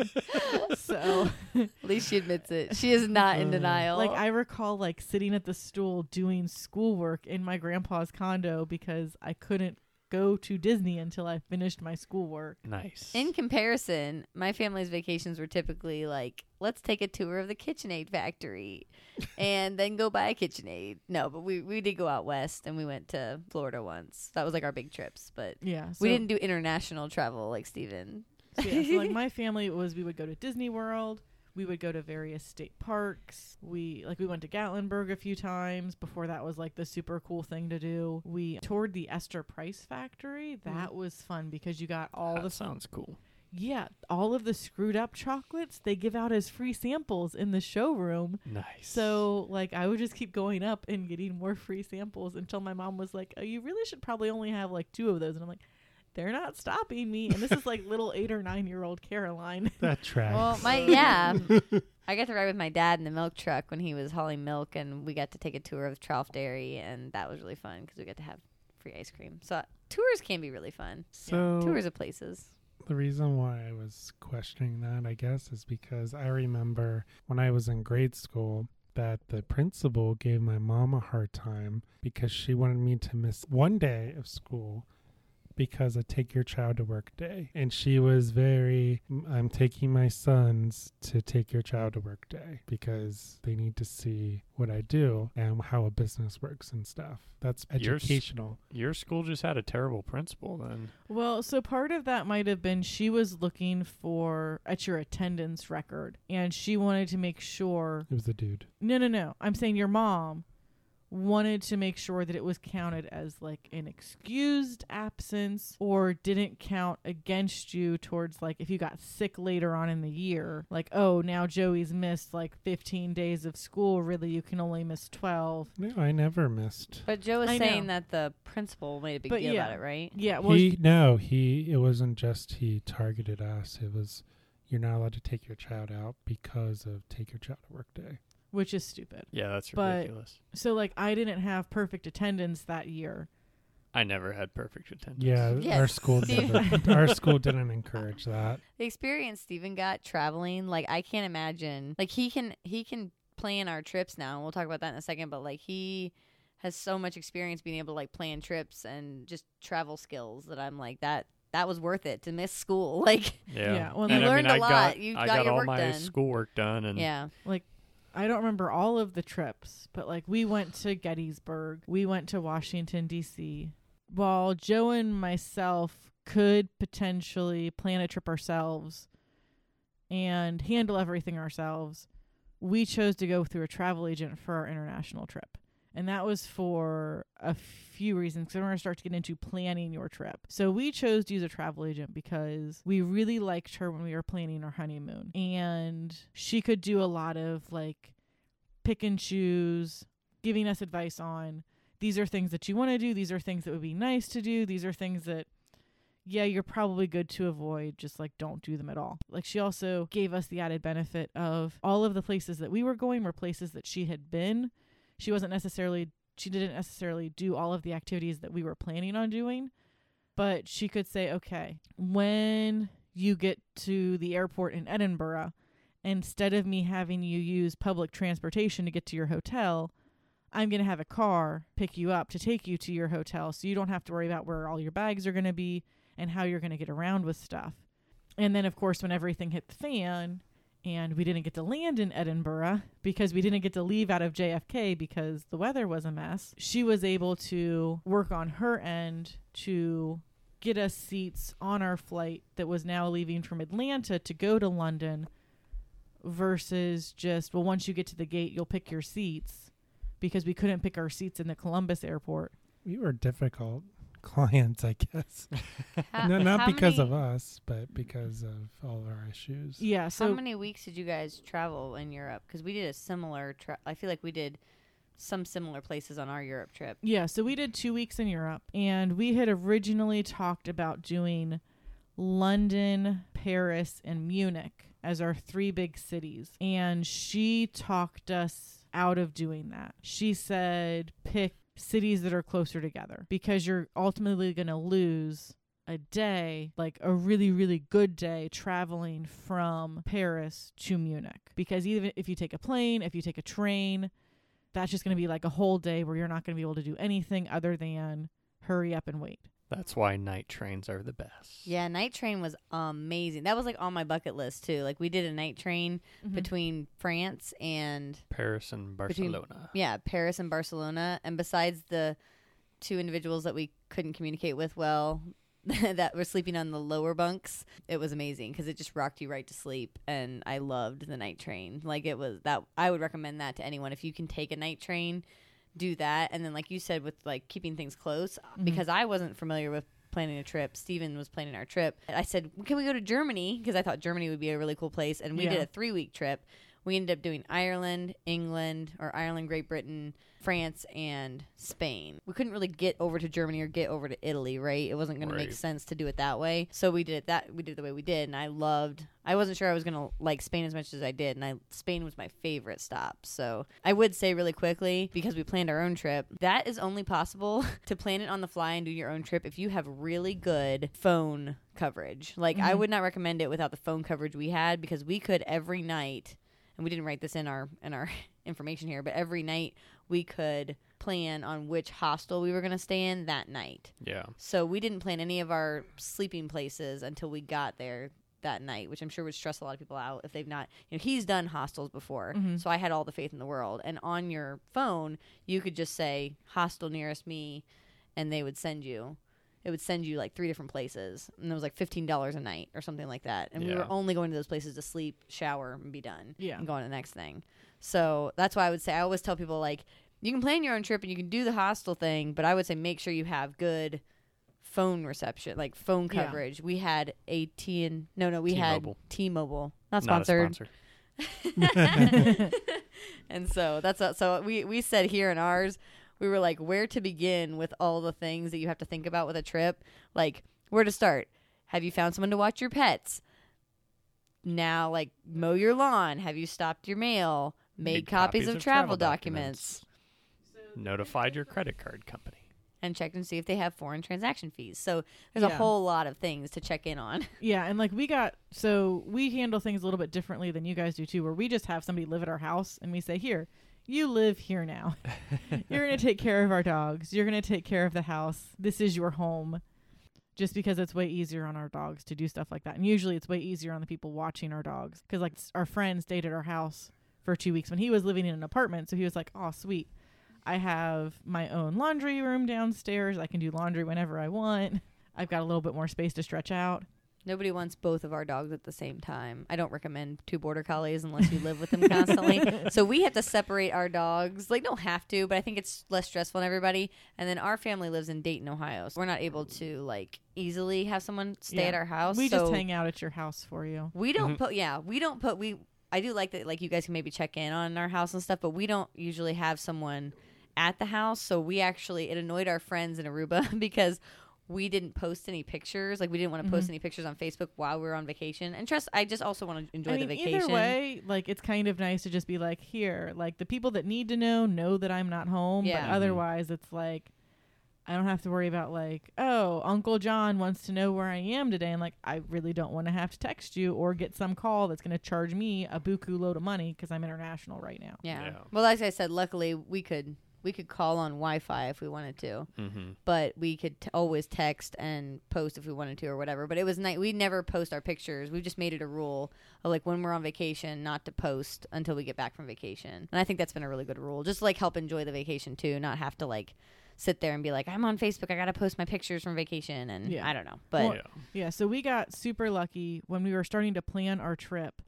*laughs* so at least she admits it. She is not in Uh, denial. like I recall like sitting at the stool doing schoolwork in my grandpa's condo because I couldn't go to Disney until I finished my schoolwork. Nice. in comparison, my family's vacations were typically like, let's take a tour of the KitchenAid factory, *laughs* and then go buy a KitchenAid. No, but we we did go out west and we went to Florida once. That was like our big trips, but Yeah, so we didn't do international travel like Steven. So, yeah, so like *laughs* my family was we would go to Disney World, we would go to various state parks. We like we went to Gatlinburg a few times before that was like the super cool thing to do. We toured the Esther Price factory. Mm. That was fun because you got all that the sounds cool. yeah, all of the screwed up chocolates they give out as free samples in the showroom. Nice. So like I would just keep going up and getting more free samples until my mom was like, "Oh, you really should probably only have like two of those." And I'm like, "They're not stopping me." And this is like little 8 or 9 year old Caroline. *laughs* That tracks. Well, my *laughs* yeah, I got to ride with my dad in the milk truck when he was hauling milk, and we got to take a tour of Trauth Dairy, and that was really fun because we got to have free ice cream. So tours can be really fun. so Tours of places. the reason why I was questioning that, I guess, is because I remember when I was in grade school that the principal gave my mom a hard time because she wanted me to miss one day of school because of take your child to work day. And she was very, I'm taking my sons to take your child to work day because they need to see what I do and how a business works and stuff. That's Your educational. Your school just had a terrible principal then. Well, so part of that might have been she was looking for at your attendance record and she wanted to make sure It was a dude. No, no, no. I'm saying your mom wanted to make sure that it was counted as like an excused absence or didn't count against you towards like if you got sick later on in the year like oh now joey's missed like 15 days of school really you can only miss 12 No, I never missed. But Joe was I saying know. that the principal made a big But deal yeah. about it, right? yeah well he no, he it wasn't just he targeted us. It was you're not allowed to take your child out because of take your child to work day. Which is stupid Yeah, that's But- ridiculous. so like i didn't have perfect attendance that year I never had perfect attendance. Yeah, Yes, our school Steve. *laughs* didn't, our school didn't encourage that. The experience Steven got traveling, like I can't imagine. Like he can he can plan our trips now, and we'll talk about that in a second. But like he has so much experience being able to like plan trips and just travel skills that I'm like that. That was worth it to miss school. *laughs* Like Yeah. Yeah, well, And you I learned mean, a I lot. Got, You I got got your all work my done. schoolwork done, and yeah, I don't remember all of the trips, but like we went to Gettysburg, we went to Washington D.C. While Joe and myself could potentially plan a trip ourselves and handle everything ourselves, we chose to go through a travel agent for our international trip. And that was for a few reasons because we're going to start to get into planning your trip. So we chose to use a travel agent because we really liked her when we were planning our honeymoon. And she could do a lot of like pick and choose, giving us advice on these are things that you want to do, these are things that would be nice to do, these are things that yeah, you're probably good to avoid, just like don't do them at all. Like she also gave us the added benefit of all of the places that we were going were places that she had been. She wasn't necessarily she didn't necessarily do all of the activities that we were planning on doing, but she could say, "Okay, when you get to the airport in Edinburgh, instead of me having you use public transportation to get to your hotel, I'm going to have a car pick you up to take you to your hotel so you don't have to worry about where all your bags are going to be and how you're going to get around with stuff. And then, of course, when everything hit the fan and we didn't get to land in Edinburgh because we didn't get to leave out of JFK because the weather was a mess, she was able to work on her end to get us seats on our flight that was now leaving from Atlanta to go to London versus just, well, once you get to the gate, you'll pick your seats because we couldn't pick our seats in the Columbus airport. You were difficult clients, I guess. *laughs* How- no, not how because many- of us, but because of all of our issues. Yeah, So How so many weeks did you guys travel in Europe? Because we did a similar. Tra- I feel like we did some similar places on our Europe trip. Yeah, so we did two weeks in Europe, and we had originally talked about doing London, Paris, and Munich as our three big cities. And she talked us out of doing that. She said, pick cities that are closer together because you're ultimately going to lose a day, like a really, really good day traveling from Paris to Munich. Because even if you take a plane, if you take a train, that's just going to be like a whole day where you're not going to be able to do anything other than hurry up and wait. That's why night trains are the best. Yeah, night train was amazing. That was like on my bucket list too. Like we did a night train Mm-hmm. between France and Paris and Between- Barcelona. yeah, Paris and Barcelona. And besides the two individuals that we couldn't communicate with well, *laughs* that were sleeping on the lower bunks, it was amazing because it just rocked you right to sleep. And I loved the night train. Like it was that I would recommend that to anyone if you can take a night train, do that. And then like you said with like keeping things close Mhm. because I wasn't familiar with planning a trip. Steven was planning our trip. I said, "Can we go to Germany?" because I thought Germany would be a really cool place. And we did a 3-week trip. We ended up doing Ireland, England, or Ireland, Great Britain, France, and Spain. We couldn't really get over to Germany or get over to Italy, right? It wasn't going to make sense to do it that way. So we did it that we did it the way we did, and I loved. I wasn't sure I was going to like Spain as much as I did, and I Spain was my favorite stop. So I would say really quickly because we planned our own trip. That is only possible *laughs* to plan it on the fly and do your own trip if you have really good phone coverage. Like I Mhm. would not recommend it without the phone coverage we had because we could every night and we didn't write this in our in our *laughs* information here, but every night we could plan on which hostel we were going to stay in that night. Yeah. So we didn't plan any of our sleeping places until we got there that night, which I'm sure would stress a lot of people out if they've not. You know, he's done hostels before, Mhm. so I had all the faith in the world. And on your phone, you could just say hostel nearest me, and they would send you. It would send you like three different places, and it was like fifteen dollars a night or something like that. And we Yeah. were only going to those places to sleep, shower, and be done Yeah. and go on to the next thing. So that's why I would say I always tell people like you can plan your own trip and you can do the hostel thing, but I would say make sure you have good phone reception, like phone Yeah. coverage. We had AT and no, no, we T-Mobile. had T-Mobile, not Not a sponsored. sponsor. *laughs* *laughs* and so that's what, so we we said here in ours, we were like where to begin with all the things that you have to think about with a trip, like where to start. Have you found someone to watch your pets? Now, like mow your lawn. Have you stopped your mail? Made, copies, of, travel, documents. Notified your credit card company. and checked and see if they have foreign transaction fees. So there's a whole lot of things to check in on. *laughs* Yeah, and like we got so we handle things a little bit differently than you guys do too, where we just have somebody live at our house and we say, Here, you live here now. *laughs* You're gonna take care of our dogs. You're gonna take care of the house. This is your home. Just because it's way easier on our dogs to do stuff like that. And usually it's way easier on the people watching our dogs. Because, like, s- our friend stayed at our house for two weeks when he was living in an apartment. So he was like, Oh, sweet. I have my own laundry room downstairs. I can do laundry whenever I want. I've got a little bit more space to stretch out. Nobody wants both of our dogs at the same time. I don't recommend two border collies unless you live with them constantly. *laughs* so we have to separate our dogs. Like, don't have to, but I think it's less stressful on everybody. And then our family lives in Dayton, Ohio. So we're not able to, like, easily have someone stay Yeah. at our house. We so just hang out at your house for you. We don't Mhm. put, yeah, we don't put, we, I do like that, like, you guys can maybe check in on our house and stuff, but we don't usually have someone at the house. So we actually, it annoyed our friends in Aruba *laughs* because we didn't post any pictures. Like, we didn't want to post Mhm. any pictures on Facebook while we were on vacation. And trust, I just also want to enjoy I mean, the vacation. either way, like it's kind of nice to just be like, here, like the people that need to know know that I'm not home. Yeah. But Mhm. otherwise, it's like I don't have to worry about like, oh, Uncle John wants to know where I am today, and like I really don't want to have to text you or get some call that's going to charge me a buku load of money because I'm international right now. Yeah. Yeah. Well, like I said, luckily we could we could call on Wi-Fi if we wanted to, Mm-hmm. but we could t- always text and post if we wanted to or whatever. But it was night. We never post our pictures. We just made it a rule of like when we're on vacation, not to post until we get back from vacation. And I think that's been a really good rule. Just like help enjoy the vacation too, not have to like sit there and be like, I'm on Facebook. I gotta post my pictures from vacation, and Yeah. I don't know. But Well, Yeah, so we got super lucky when we were starting to plan our trip.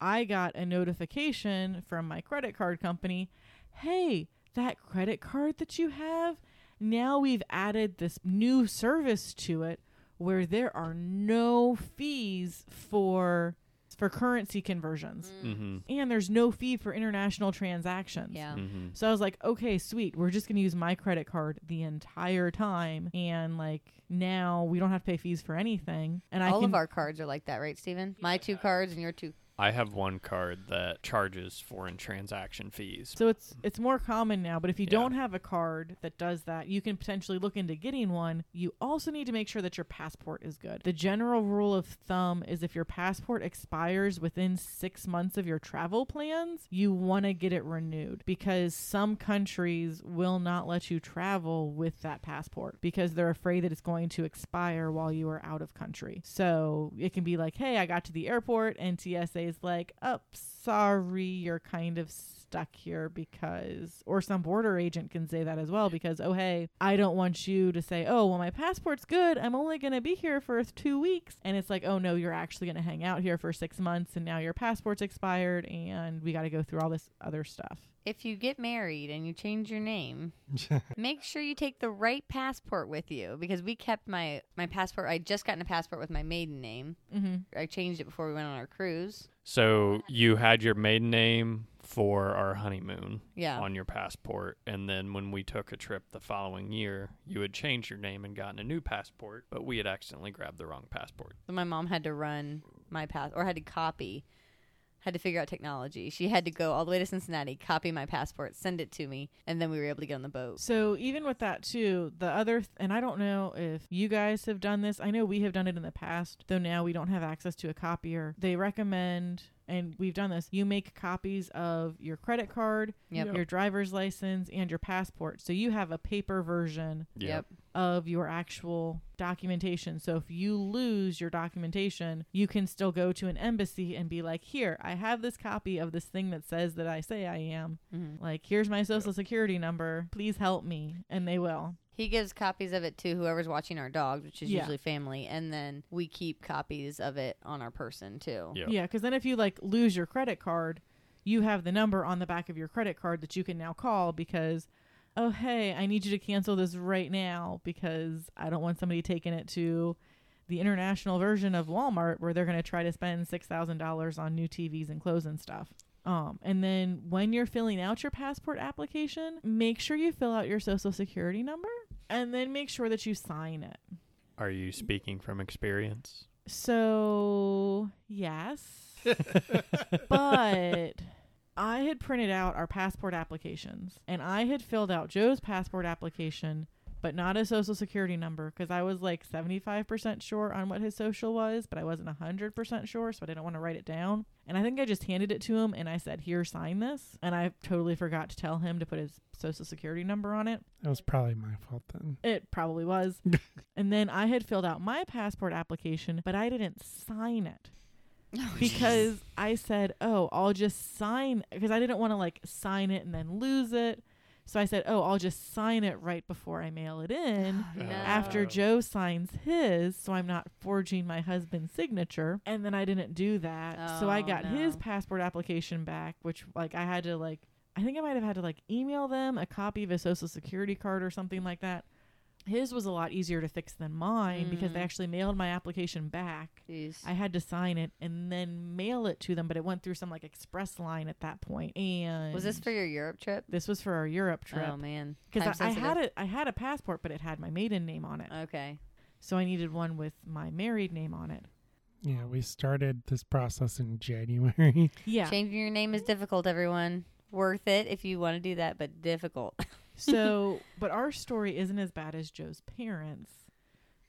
I got a notification from my credit card company hey, that credit card that you have, now we've added this new service to it where there are no fees for for currency conversions Mm-hmm. and there's no fee for international transactions. yeah. Mm-hmm. So I was like, okay, sweet. We're just going to use my credit card the entire time. And like now we don't have to pay fees for anything. And I All of our cards are like that, right, Steven? My two cards and your two. I have one card that charges foreign transaction fees. So it's it's more common now, but if you Yeah. don't have a card that does that, you can potentially look into getting one. You also need to make sure that your passport is good. The general rule of thumb is if your passport expires within 6 months of your travel plans, you want to get it renewed because some countries will not let you travel with that passport because they're afraid that it's going to expire while you are out of country. So, it can be like, "Hey, I got to the airport and TSA like, "Oh, sorry, you're kind of stuck here because or some border agent can say that as well because oh hey i don't want you to say oh well my passport's good i'm only going to be here for two weeks and it's like oh no you're actually going to hang out here for six months and now your passport's expired and we got to go through all this other stuff If you get married and you change your name, *laughs* make sure you take the right passport with you because we kept my my passport. I just gotten a passport with my maiden name. mm-hmm. I changed it before we went on our cruise. So you had your maiden name for our honeymoon Yeah. on your passport, and then when we took a trip the following year, you had changed your name and gotten a new passport, but we had accidentally grabbed the wrong passport. So my mom had to run my pass or had to copy, had to figure out technology. She had to go all the way to Cincinnati, copy my passport, send it to me, and then we were able to get on the boat. So even with that too, the other th- and I don't know if you guys have done this. I know we have done it in the past, though now we don't have access to a copier. They recommend and we've done this. You make copies of your credit card, Yep. your driver's license, and your passport. So you have a paper version Yep. of your actual documentation. So if you lose your documentation, you can still go to an embassy and be like, "Here, I have this copy of this thing that says that I say I am." Mhm. Like, here's my social security number. Please help me. And they will. He gives copies of it to whoever's watching our dogs, which is Yeah. usually family, and then we keep copies of it on our person too. Yep. Yeah, because then if you like lose your credit card, you have the number on the back of your credit card that you can now call because, oh, hey, I need you to cancel this right now because I don't want somebody taking it to the international version of Walmart where they're going to try to spend $6,000 on new TVs and clothes and stuff. Um, and then when you're filling out your passport application, make sure you fill out your social security number and then make sure that you sign it. Are you speaking from experience? So, yes. *laughs* but I had printed out our passport applications and I had filled out Joe's passport application, but not a social security number because I was like 75% sure on what his social was, but I wasn't 100% sure, so I didn't want to write it down. And I think I just handed it to him and I said, Here, sign this. And I totally forgot to tell him to put his social security number on it. That was probably my fault then. It probably was. *laughs* and then I had filled out my passport application, but I didn't sign it oh, because I said, "Oh, I'll just sign because I didn't want to like sign it and then lose it." So I said, "Oh, I'll just sign it right before I mail it in." *sighs* No. After Oh. Joe signs his, so I'm not forging my husband's signature. And then I didn't do that. so I Oh, got his passport application back, which like I had to like I think I might have had to like email them a copy of his social security card or something like that. His was a lot easier to fix than mine because they Mm. actually mailed my application back. Jeez. I had to sign it and then mail it to them, but it went through some like express line at that point. And was this for your Europe trip? this was for our Europe trip Oh man, because I, I had sensitive. it. I had a passport, but it had my maiden name on it, Okay. so I needed one with my married name on it. Yeah, we started this process in January. *laughs* Yeah. Changing your name is difficult, everyone. Worth it if you want to do that, but difficult. *laughs* so, *laughs* but our story isn't as bad as Joe's parents.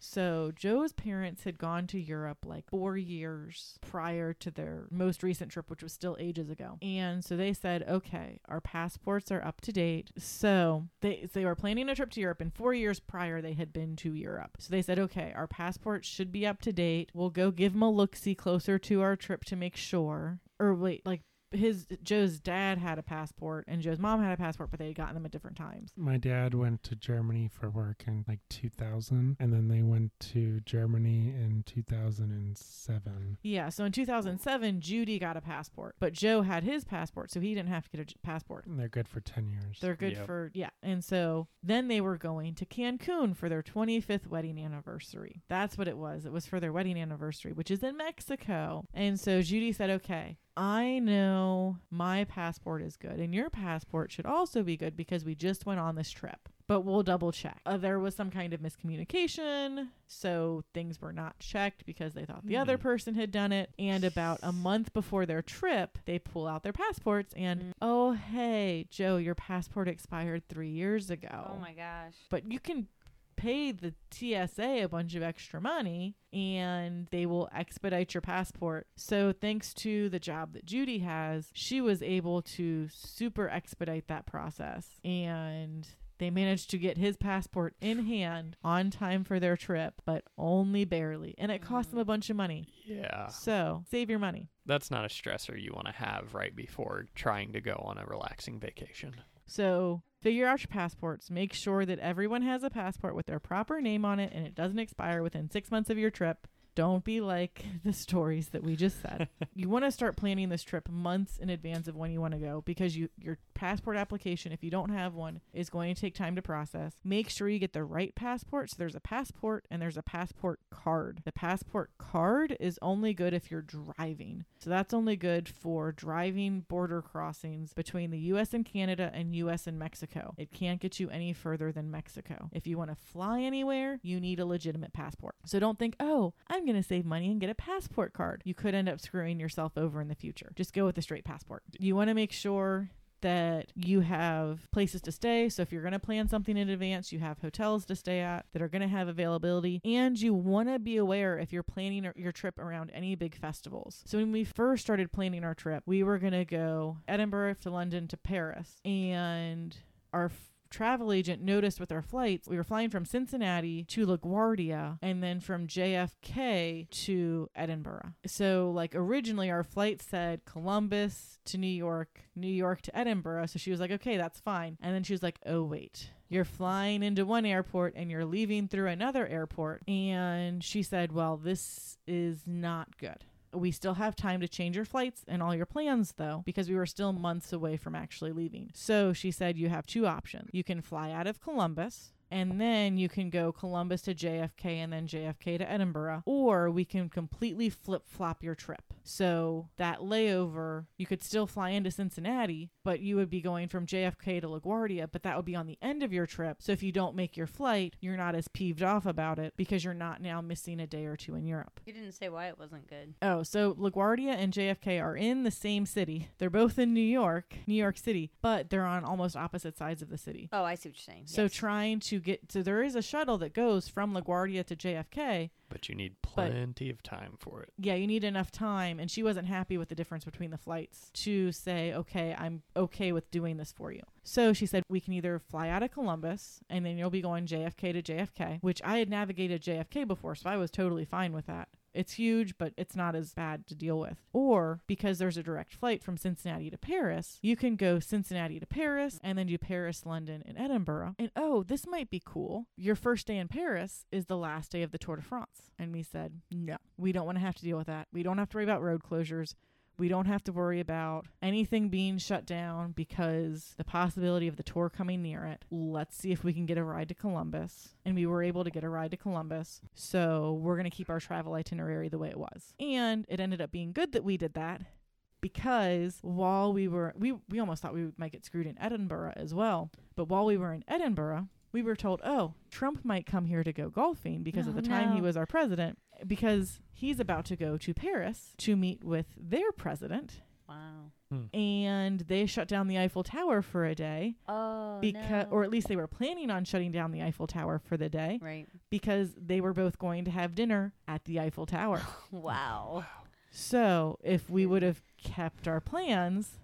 So Joe's parents had gone to Europe like four years prior to their most recent trip, which was still ages ago. And so they said, okay, our passports are up to date. So they, they were planning a trip to Europe, and four years prior, they had been to Europe. So they said, okay, our passports should be up to date. We'll go give them a look see closer to our trip to make sure. Or wait, like his Joe's dad had a passport and Joe's mom had a passport, but they had gotten them at different times. My dad went to Germany for work in like 2000, and then they went to Germany in 2007. Yeah, so in 2007, Judy got a passport, but Joe had his passport, so he didn't have to get a passport. And they're good for 10 years. They're good Yep. for, yeah. And so then they were going to Cancun for their 25th wedding anniversary. That's what it was. It was for their wedding anniversary, which is in Mexico. And so Judy said, okay, I know my passport is good, and your passport should also be good because we just went on this trip. But we'll double check. Uh, there was some kind of miscommunication, so things were not checked because they thought the other Mhm. person had done it. And about a month before their trip, they pull out their passports and, Mm. oh, hey, Joe, your passport expired three years ago. Oh my gosh. But you can pay the TSA a bunch of extra money and they will expedite your passport. So thanks to the job that Judy has, she was able to super expedite that process and they managed to get his passport in hand on time for their trip, but only barely. And it cost them a mm. bunch of money. Yeah. So save your money. That's not a stressor you want to have right before trying to go on a relaxing vacation. So figure out your passports. Make sure that everyone has a passport with their proper name on it and it doesn't expire within six months of your trip. Don't be like *laughs* the stories that we just said. *laughs* you want to start planning this trip months in advance of when you want to go because you your passport application, if you don't have one, is going to take time to process. Make sure you get the right passport. So there's a passport and there's a passport card. The passport card is only good if you're driving. So that's only good for driving border crossings between the US and Canada and US and Mexico. It can't get you any further than Mexico. If you want to fly anywhere, you need a legitimate passport. So don't think, oh, I'm going to save money and get a passport card. You could end up screwing yourself over in the future. Just go with a straight passport. You want to make sure that you have places to stay. So if you're going to plan something in advance, you have hotels to stay at that are going to have availability. And you want to be aware if you're planning your trip around any big festivals. So when we first started planning our trip, we were going to go Edinburgh to London to Paris. And our travel agent noticed with our flights, we were flying from Cincinnati to LaGuardia and then from JFK to Edinburgh. So, like, originally our flight said Columbus to New York, New York to Edinburgh. So she was like, okay, that's fine. And then she was like, oh, wait. You're flying into one airport and you're leaving through another airport. And she said, well, this is not good. We still have time to change your flights and all your plans, though, because we were still months away from actually leaving. So she said you have two options. You can fly out of Columbus. And then you can go Columbus to JFK and then JFK to Edinburgh. Or we can completely flip flop your trip. So that layover, you could still fly into Cincinnati, but you would be going from JFK to LaGuardia, but that would be on the end of your trip. So if you don't make your flight, you're not as peeved off about it because you're not now missing a day or two in Europe. You didn't say why it wasn't good. Oh, so LaGuardia and JFK are in the same city. They're both in New York, New York City, but they're on almost opposite sides of the city. Oh, I see what you're saying. So Yes. trying to get so there is a shuttle that goes from LaGuardia to JFK. But you need plenty of time for it. Yeah, you need enough time and she wasn't happy with the difference between the flights to say, "Okay, I'm okay with doing this for you." So she said, "We can either fly out of Columbus and then you'll be going JFK to JFK, which I had navigated JFK before, so I was totally fine with that." It's huge, but it's not as bad to deal with. Or because there's a direct flight from Cincinnati to Paris, you can go Cincinnati to Paris and then do Paris, London, and Edinburgh. And oh, this might be cool. Your first day in Paris is the last day of the Tour de France. And we said, no, we don't want to have to deal with that. We don't have to worry about road closures. We don't have to worry about anything being shut down because the possibility of the tour coming near it. Let's see if we can get a ride to Columbus. And we were able to get a ride to Columbus. So we're going to keep our travel itinerary the way it was. And it ended up being good that we did that because while we were we we almost thought we might get screwed in Edinburgh as well. But while we were in Edinburgh, we were told, "Oh, Trump might come here to go golfing because at Oh, the time he was our president because he's about to go to Paris to meet with their president Wow. Hmm. and they shut down the Eiffel Tower for a day Oh, because no. or at least they were planning on shutting down the Eiffel Tower for the day right. because they were both going to have dinner at the Eiffel Tower. *laughs* Wow. so, if we hmm. would have kept our plans,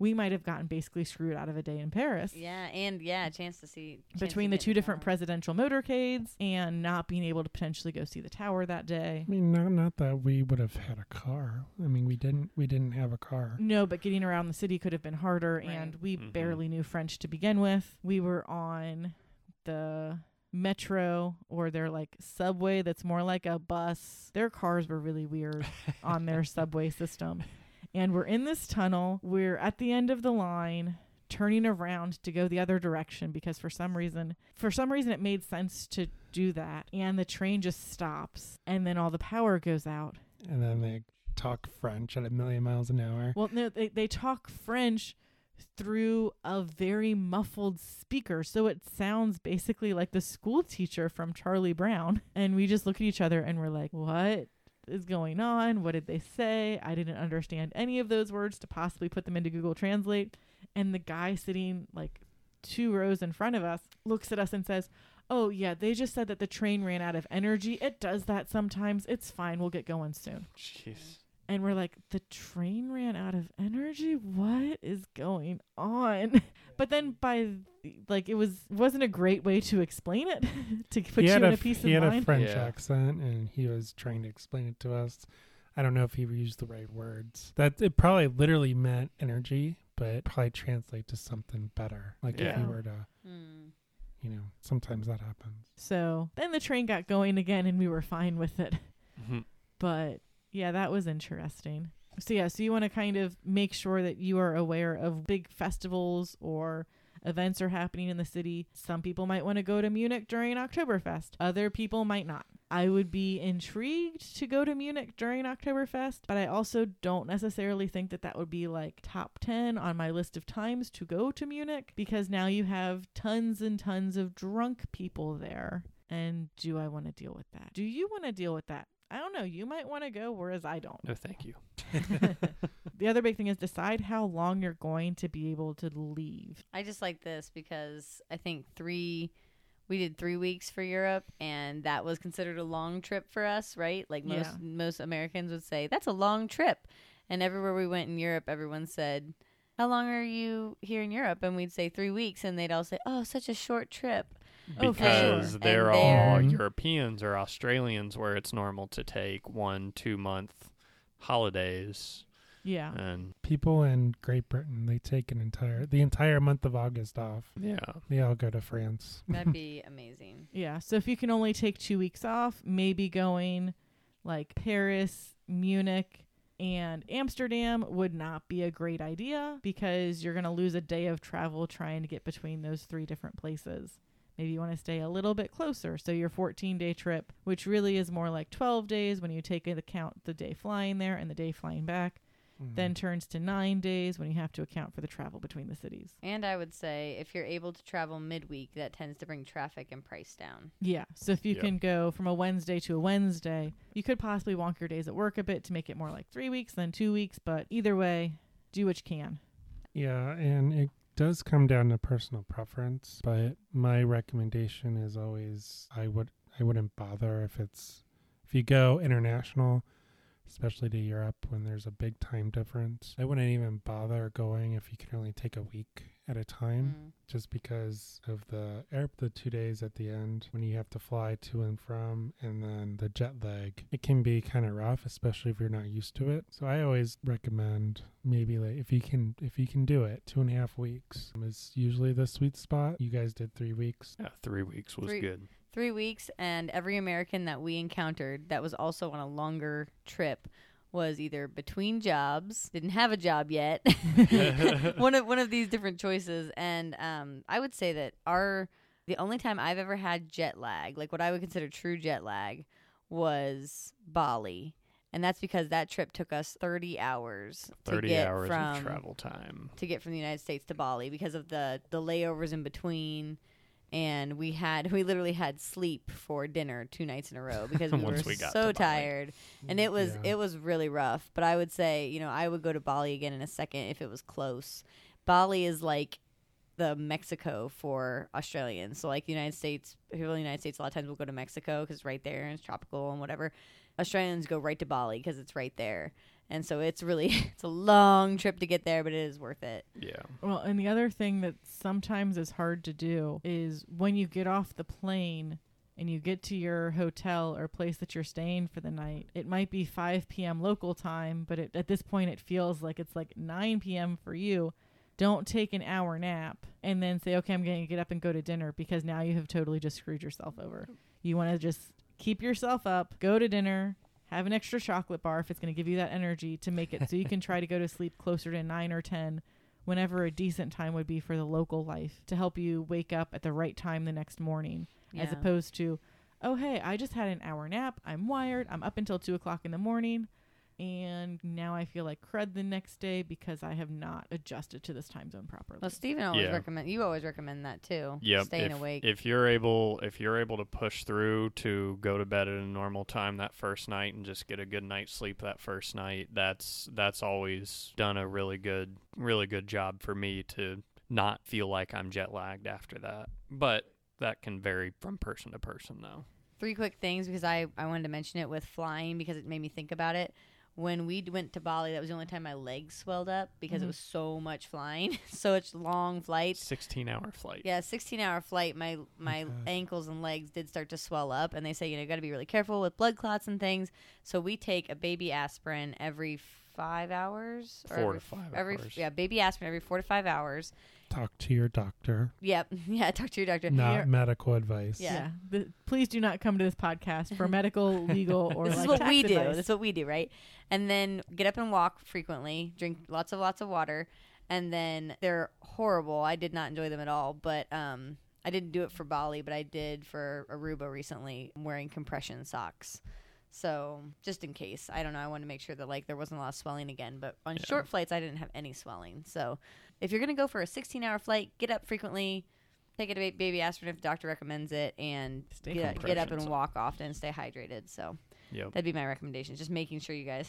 we might have gotten basically screwed out of a day in Paris. Yeah, and yeah, a chance to see chance to Between the two different tower. presidential motorcades and not being able to potentially go see the tower that day. I mean, not not that we would have had a car. I mean, we didn't we didn't have a car. No, but getting around the city could have been harder, Right. and we Mhm. barely knew French to begin with. We were on the metro or their like subway that's more like a bus. Their cars were really weird *laughs* on their subway system. And we're in this tunnel. We're at the end of the line turning around to go the other direction because for some reason for some reason it made sense to do that and the train just stops and then all the power goes out And then they talk French at a million miles an hour. Well, no, they they talk French through a very muffled speaker, so it sounds basically like the school teacher from Charlie Brown. And we just look at each other and we're like, "What is going on? What did they say? I didn't understand any of those words to possibly put them into Google Translate." And the guy sitting like two rows in front of us looks at us and says, "Oh yeah, they just said that the train ran out of energy. It does that sometimes. It's fine. We'll get going soon." Jeez. And we're like the train ran out of energy what is going on *laughs* but then by like it was wasn't a great way to explain it *laughs* to put he you in a a peace he of had a French Yeah. accent, and he was trying to explain it to us. I don't know if he used the right words. That it probably literally meant energy, but it probably translate to something better. Like if you were to, Hmm. you know, sometimes that happens. so then the train got going again and we were fine with it Mhm. but yeah that was interesting. So yeah so you want to kind of make sure that you are aware of big festivals or events are happening in the city. Some people might want to go to munich during oktoberfest. Other people might not. I would be intrigued to go to munich during oktoberfest but i also don't necessarily think that that would be like top 10 on my list of times to go to munich because now you have tons and tons of drunk people there. And do i want to deal with that? Do you want to deal with that I don't know. You might want to go, whereas I don't. No, thank you. *laughs* *laughs* the other big thing is decide how long you're going to be able to leave. I just like this because I think three, we did three weeks for Europe, and that was considered a long trip for us, right? Like most Yeah. most Americans would say that's a long trip, and everywhere we went in Europe, everyone said, "How long are you here in Europe?" And we'd say three weeks, and they'd all say, "Oh, such a short trip." Oh, for sure. Because And they're all they're- Europeans or Australians where it's normal to take one, two month holidays. Yeah. And People in Great Britain, they take an entire the entire month of August off. yeah. They all go to France. That'd be *laughs* amazing. Yeah. So if you can only take two weeks off, maybe going like Paris, Munich, and Amsterdam would not be a great idea because you're going to lose a day of travel trying to get between those three different places. Maybe you want to stay a little bit closer. So your 14 day trip, which really is more like 12 days when you take into account the day flying there and the day flying back, Mm. then turns to nine days when you have to account for the travel between the cities. And I would say if you're able to travel midweek, that tends to bring traffic and price down. Yeah. So if you Yeah. can go from a Wednesday to a Wednesday, you could possibly wonk your days at work a bit to make it more like three weeks than two weeks. But either way, do what you can. Yeah, and it does come down to personal preference, but my recommendation is always I would I wouldn't bother if it's if you go international, especially to Europe when there's a big time difference. I wouldn't even bother going if you can only take a week at a time Mm. just because of the air the 2 days at the end when you have to fly to and from and then the jet lag. It can be kind of rough especially if you're not used to it. So I always recommend maybe like if you can if you can do it two and a half weeks is usually the sweet spot. You guys did three weeks. Yeah, three weeks was Three- good. Three weeks, and every American that we encountered that was also on a longer trip was either between jobs, didn't have a job yet, *laughs* *laughs* one of one of these different choices. And um, I would say that our the only time I've ever had jet lag, like what I would consider true jet lag, was Bali. And that's because that trip took us 30 hours to Thirty get hours from of travel time. to get from the United States to Bali because of the the layovers in between and we had *laughs* we literally had sleep for dinner two nights in a row *laughs* because we were Once we got so tired. And it was Yeah. it was really rough. But i would say you know i would go to bali again in a second if it was close. Bali is like the mexico for australians. So like the united states people in the united states a lot of times will go to mexico because it's right there and it's tropical and whatever. Australians go right to bali because it's right there and so it's really *laughs* it's a long trip to get there but it is worth it Yeah. Well, and the other thing that sometimes is hard to do is when you get off the plane and you get to your hotel or place that you're staying for the night, it might be 5 p.m. local time, but it, at this point it feels like it's like 9 p.m. for you. Don't take an hour nap and then say, okay, I'm going to get up and go to dinner because now you have totally just screwed yourself over. You want to just keep yourself up, go to dinner, have an extra chocolate bar if it's going to give you that energy to make it so you can try to go to sleep *laughs* closer to 9 or 10 whenever a decent time would be for the local life to help you wake up at the right time the next morning as opposed to oh hey i just had an hour nap. I'm wired. I'm up until two o'clock in the morning and now i feel like crud the next day because i have not adjusted to this time zone properly well Steven always Yeah. recommend you always recommend that too Yep. staying if, awake If you're able, if you're able to push through to go to bed at a normal time that first night and just get a good night's sleep that first night, that's that's always done a really good, really good job for me to not feel like I'm jet lagged after that. But that can vary from person to person, though. three quick things because I, I wanted to mention it with flying because it made me think about it. When we went to Bali, that was the only time my legs swelled up because Mhm. it was so much flying, *laughs* so much long flights. 16 hour flight. Yeah, 16 hour flight, my my gosh. ankles and legs did start to swell up, and they say you know you got to be really careful with blood clots and things. So we take a baby aspirin every five hours, or Four every, to five every hours. yeah baby aspirin every four to five hours. Talk to your doctor. Yep, *laughs* yeah, talk to your doctor. Not You're- medical advice. Yeah. The- please do not come to this podcast for *laughs* medical legal or this like is what tax we do. advice. This is what we do, right? And then get up and walk frequently, drink lots of lots of water, and then they're horrible. I did not enjoy them at all, but um, I didn't do it for Bali, but I did for Aruba recently, wearing compression socks. So just in case, I don't know. I wanted to make sure that like there wasn't a lot of swelling again. But on Yeah. short flights, I didn't have any swelling. So if you're gonna go for a 16-hour flight, get up frequently. Take a baby aspirin if the doctor recommends it, and get, get up and walk often. Stay hydrated. So Yep. That'd be my recommendation. Just making sure you guys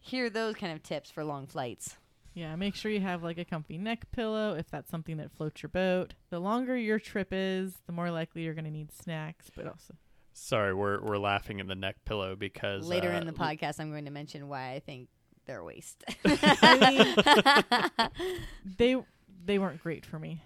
hear those kind of tips for long flights. Yeah, make sure you have like a comfy neck pillow if that's something that floats your boat. The longer your trip is, the more likely you're going to need snacks, but also Sorry, we're we're laughing at the neck pillow because Later uh, in the podcast, I'm going to mention why I think they're a waste. they they weren't great for me.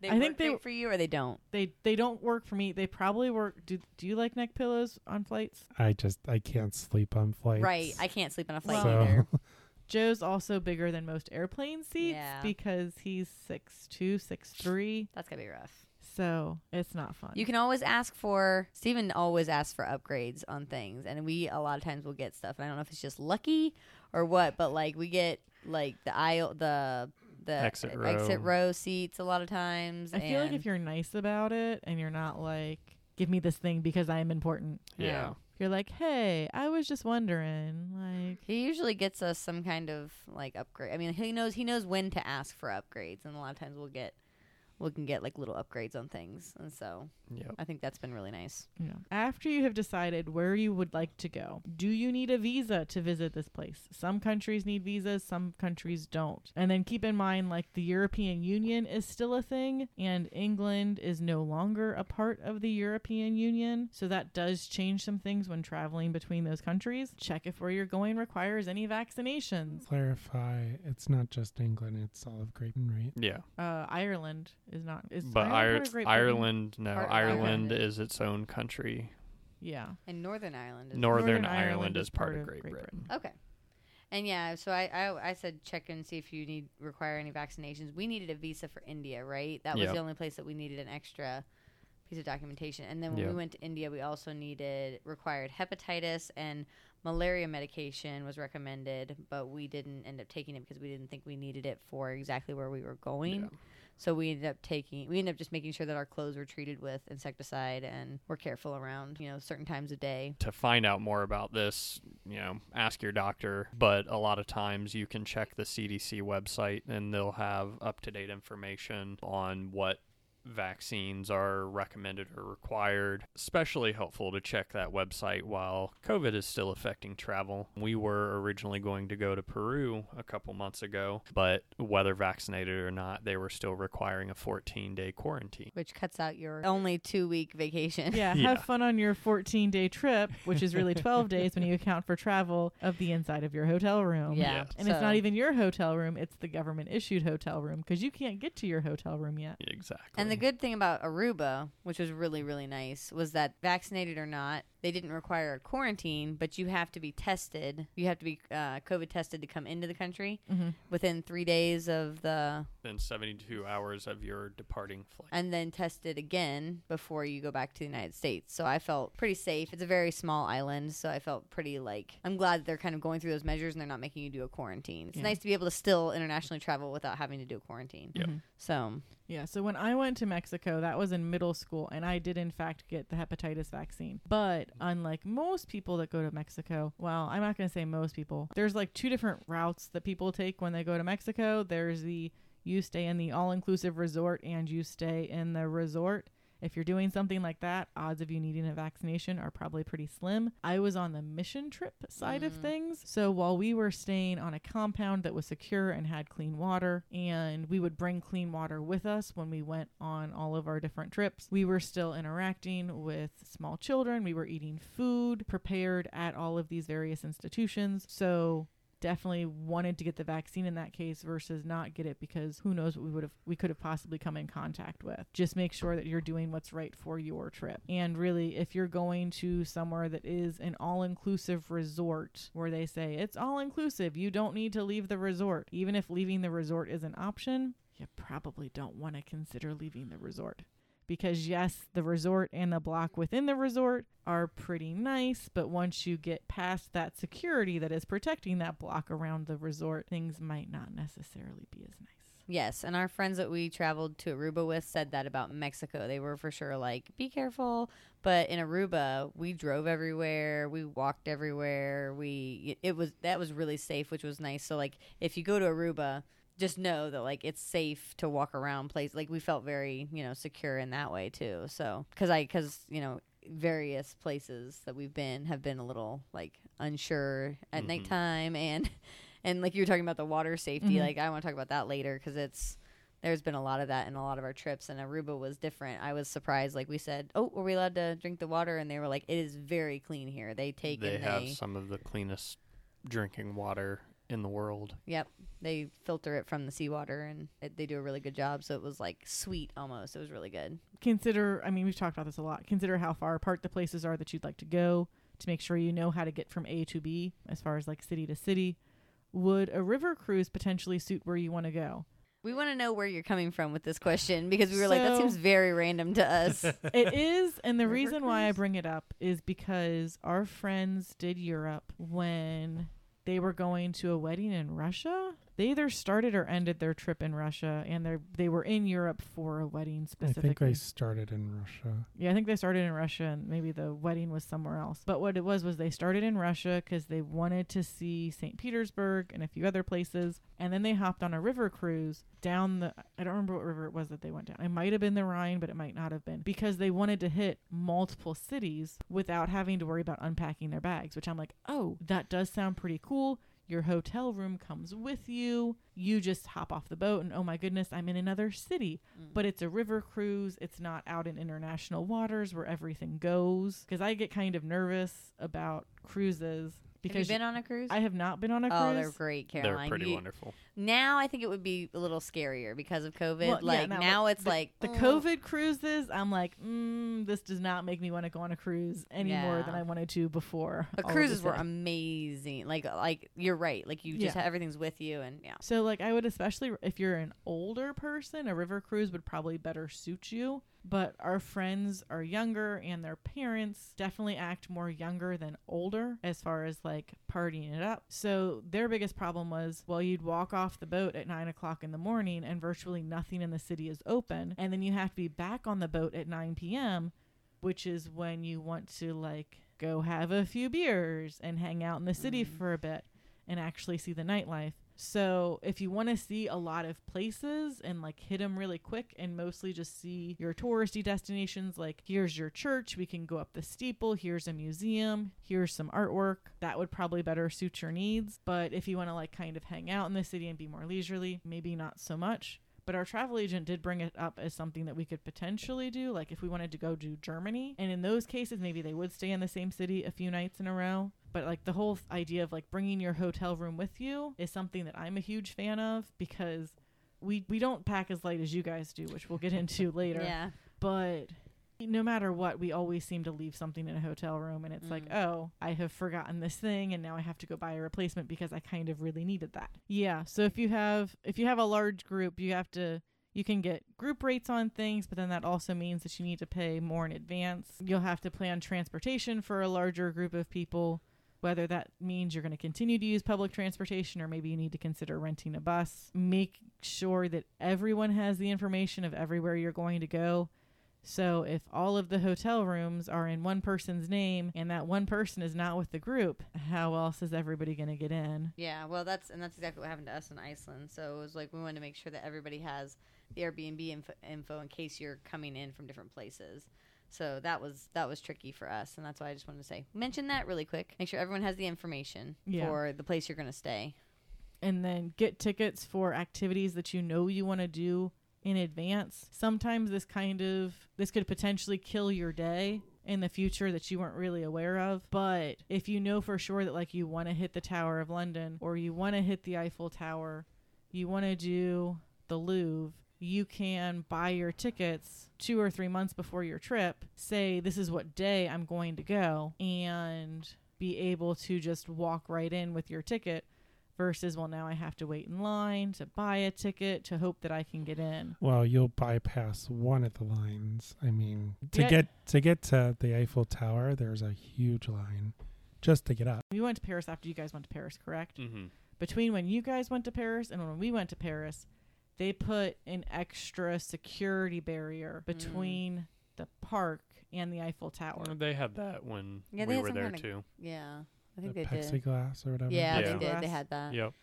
they I work think they- great for you, or they don't. They they don't work for me. They probably work. Do Do you like neck pillows on flights? I just I can't sleep on flights. Right. I can't sleep on a flight Well- either. *laughs* Joe's also bigger than most airplane seats Yeah. because he's six two, six three. That's gonna be rough. So it's not fun. You can always ask for. Steven always asks for upgrades on things, and we a lot of times will get stuff. And I don't know if it's just lucky or what, but like we get like the aisle, the the Exit exit row. row seats a lot of times. I feel like if you're nice about it and you're not like, give me this thing because I am important. yeah. You're like, hey, I was just wondering, like, He usually gets us some kind of like upgrade. I mean, he knows he knows when to ask for upgrades, and a lot of times we'll get we can get like little upgrades on things, and so Yep. I think that's been really nice. you know, after you have decided where you would like to go, do you need a visa to visit this place? Some countries need visas, some countries don't. And then keep in mind, like, the European Union is still a thing, and England is no longer a part of the European Union. So that does change some things when traveling between those countries. Check if where you're going requires any vaccinations. Clarify, it's not just England, it's all of Great Britain, right? Yeah. Uh, Ireland is not. Is But Ireland Ir- part of Great Britain? Ireland, no, Ireland Ireland. is its own country. Yeah. And Northern Ireland is Northern, Northern Ireland, Ireland is is part part of of Great, Great Britain. okay. And yeah, so I, I I said check and see if you need require any vaccinations. We needed a visa for India, right? That was Yep. the only place that we needed an extra piece of documentation. And then when Yep. we went to India, we also needed required hepatitis and malaria medication was recommended, but we didn't end up taking it because we didn't think we needed it for exactly where we were going. Yeah. So we ended up taking we ended up just making sure that our clothes were treated with insecticide and we're careful around, you know, certain times of day. To find out more about this, you know, ask your doctor. But a lot of times you can check the CDC website and they'll have up to date information on what vaccines are recommended or required. Especially helpful to check that website while COVID is still affecting travel. We were originally going to go to Peru a couple months ago, but whether vaccinated or not, they were still requiring a 14 day quarantine. Which cuts out your only two week vacation. Yeah, *laughs* Yeah. have fun on your 14 day trip, which is really 12 days when you account for travel of the inside of your hotel room. Yeah. Yeah. And it's not even your hotel room, it's the government issued hotel room because you can't get to your hotel room yet. Exactly. And the good thing about Aruba, which was really, really nice, was that vaccinated or not, they didn't require a quarantine, but you have to be tested. You have to be uh, COVID tested to come into the country Mm-hmm. within three days of the, then 72 hours of your departing flight. and then tested again before you go back to the United States. So I felt pretty safe. It's a very small island, so I felt pretty like I'm glad that they're kind of going through those measures and they're not making you do a quarantine. It's Yeah. nice to be able to still internationally travel without having to do a quarantine. Yep. So Yeah, so when I went to Mexico, that was in middle school, and I did in fact get the hepatitis vaccine. But unlike most people that go to Mexico, well, I'm not going to say most people, there's like two different routes that people take when they go to Mexico. There's the you stay in the all inclusive resort and you stay in the resort. If you're doing something like that, odds of you needing a vaccination are probably pretty slim. I was on the mission trip side of Mm. things. So while we were staying on a compound that was secure and had clean water, and we would bring clean water with us when we went on all of our different trips, we were still interacting with small children. We were eating food prepared at all of these various institutions. So definitely wanted to get the vaccine in that case versus not get it because who knows what we would have we could have possibly come in contact with. Just make sure that you're doing what's right for your trip. And really if you're going to somewhere that is an all-inclusive resort where they say it's all inclusive, you don't need to leave the resort. Even if leaving the resort is an option, you probably don't want to consider leaving the resort because yes, the resort and the block within the resort are pretty nice, but once you get past that security that is protecting that block around the resort, things might not necessarily be as nice. Yes, and our friends that we traveled to Aruba with said that about Mexico. They were for sure like, be careful. But in Aruba, we drove everywhere, we walked everywhere. We it was that was really safe, which was nice. So like, if you go to Aruba, just know that like it's safe to walk around place. Like we felt very you know secure in that way too. So because I because you know various places that we've been have been a little like unsure at Mhm. nighttime and *laughs* and like you were talking about the water safety Mhm. like i want to talk about that later because it's there's been a lot of that in a lot of our trips and aruba was different i was surprised like we said oh were we allowed to drink the water and they were like it is very clean here they take they have they some of the cleanest drinking water in the world. yep they filter it from the seawater and it, they do a really good job so it was like sweet almost it was really good Consider, I mean, we've talked about this a lot. Consider how far apart the places are that you'd like to go to make sure you know how to get from A to B as far as like city to city. Would a river cruise potentially suit where you want to go? we want to know where you're coming from with this question because we were like that seems very random to us *laughs* it is, and the River reason why I bring it up is because our friends did Europe when they were going to a wedding in Russia. They either started or ended their trip in Russia, and they they were in Europe for a wedding specifically. I think they started in Russia. Yeah, I think they started in Russia and maybe the wedding was somewhere else. But what it was was they started in Russia because they wanted to see St. Petersburg and a few other places. And then they hopped on a river cruise down the, I don't remember what river it was that they went down. It might have been the Rhine, but it might not have been because they wanted to hit multiple cities without having to worry about unpacking their bags, which I'm like, oh, that does sound pretty cool. Your hotel room comes with you. You just hop off the boat, and oh my goodness, I'm in another city mm. but it's a river cruise. It's not out in international waters where everything goes. Because I get kind of nervous about cruises have you been on a cruise I have not been on a cruise. oh they're great caroline They're pretty You- wonderful. Now I think it would be a little scarier because of COVID. Well, yeah, like now, now, it's the- like the mm, COVID cruises, I'm like, mm, this does not make me want to go on a cruise any more than I wanted to before. But cruises were amazing. Like like you're right. Like you just Yeah. have everything's with you and yeah. So like I would especially if you're an older person, a river cruise would probably better suit you. But our friends are younger and their parents definitely act more younger than older as far as like partying it up. So their biggest problem was well, you'd walk off the boat at nine o'clock in the morning and virtually nothing in the city is open. And then you have to be back on the boat at 9 p.m., which is when you want to like go have a few beers and hang out in the city Mhm. for a bit and actually see the nightlife. So if you want to see a lot of places and like hit them really quick and mostly just see your touristy destinations, like here's your church, we can go up the steeple, here's a museum, here's some artwork, that would probably better suit your needs. But if you want to like kind of hang out in the city and be more leisurely, maybe not so much. But our travel agent did bring it up as something that we could potentially do, like if we wanted to go to Germany. And in those cases, maybe they would stay in the same city a few nights in a row. But like the whole idea of like bringing your hotel room with you is something that I'm a huge fan of because we we don't pack as light as you guys do, which we'll get into *laughs* later. Yeah. But no matter what, we always seem to leave something in a hotel room and it's like, Mm. oh, I have forgotten this thing and now I have to go buy a replacement because I kind of really needed that. Yeah. So if you have if you have a large group, you have to you can get group rates on things, but then that also means that you need to pay more in advance. You'll have to plan transportation for a larger group of people, whether that means you're going to continue to use public transportation or maybe you need to consider renting a bus. Make sure that everyone has the information of everywhere you're going to go. So if all of the hotel rooms are in one person's name and that one person is not with the group, how else is everybody going to get in? Yeah, well, that's and that's exactly what happened to us in Iceland. So it was like we wanted to make sure that everybody has the Airbnb info, info in case you're coming in from different places. So that was that was tricky for us, and that's why I just wanted to say mention that really quick. Make sure everyone has the information Yeah. for the place you're going to stay. and then get tickets for activities that you know you want to do in advance. Sometimes this kind of this could potentially kill your day in the future that you weren't really aware of. But if you know for sure that like you want to hit the Tower of London or you want to hit the Eiffel Tower, you want to do the Louvre, you can buy your tickets 2 or 3 months before your trip. Say this is what day I'm going to go and be able to just walk right in with your ticket versus well now I have to wait in line to buy a ticket to hope that I can get in. Well, you'll bypass one of the lines. I mean, to Yeah. get to get to the Eiffel Tower, there's a huge line just to get up. We went to Paris after you guys went to Paris, correct? Mm-hmm. Between when you guys went to Paris and when we went to Paris, they put an extra security barrier between the park and the Eiffel Tower. They had that when Yeah, we had were there kinda- too. Yeah, I think the they did. plexiglass or whatever. Yeah, Yeah. they did. They Plexiglass. had that. Yep.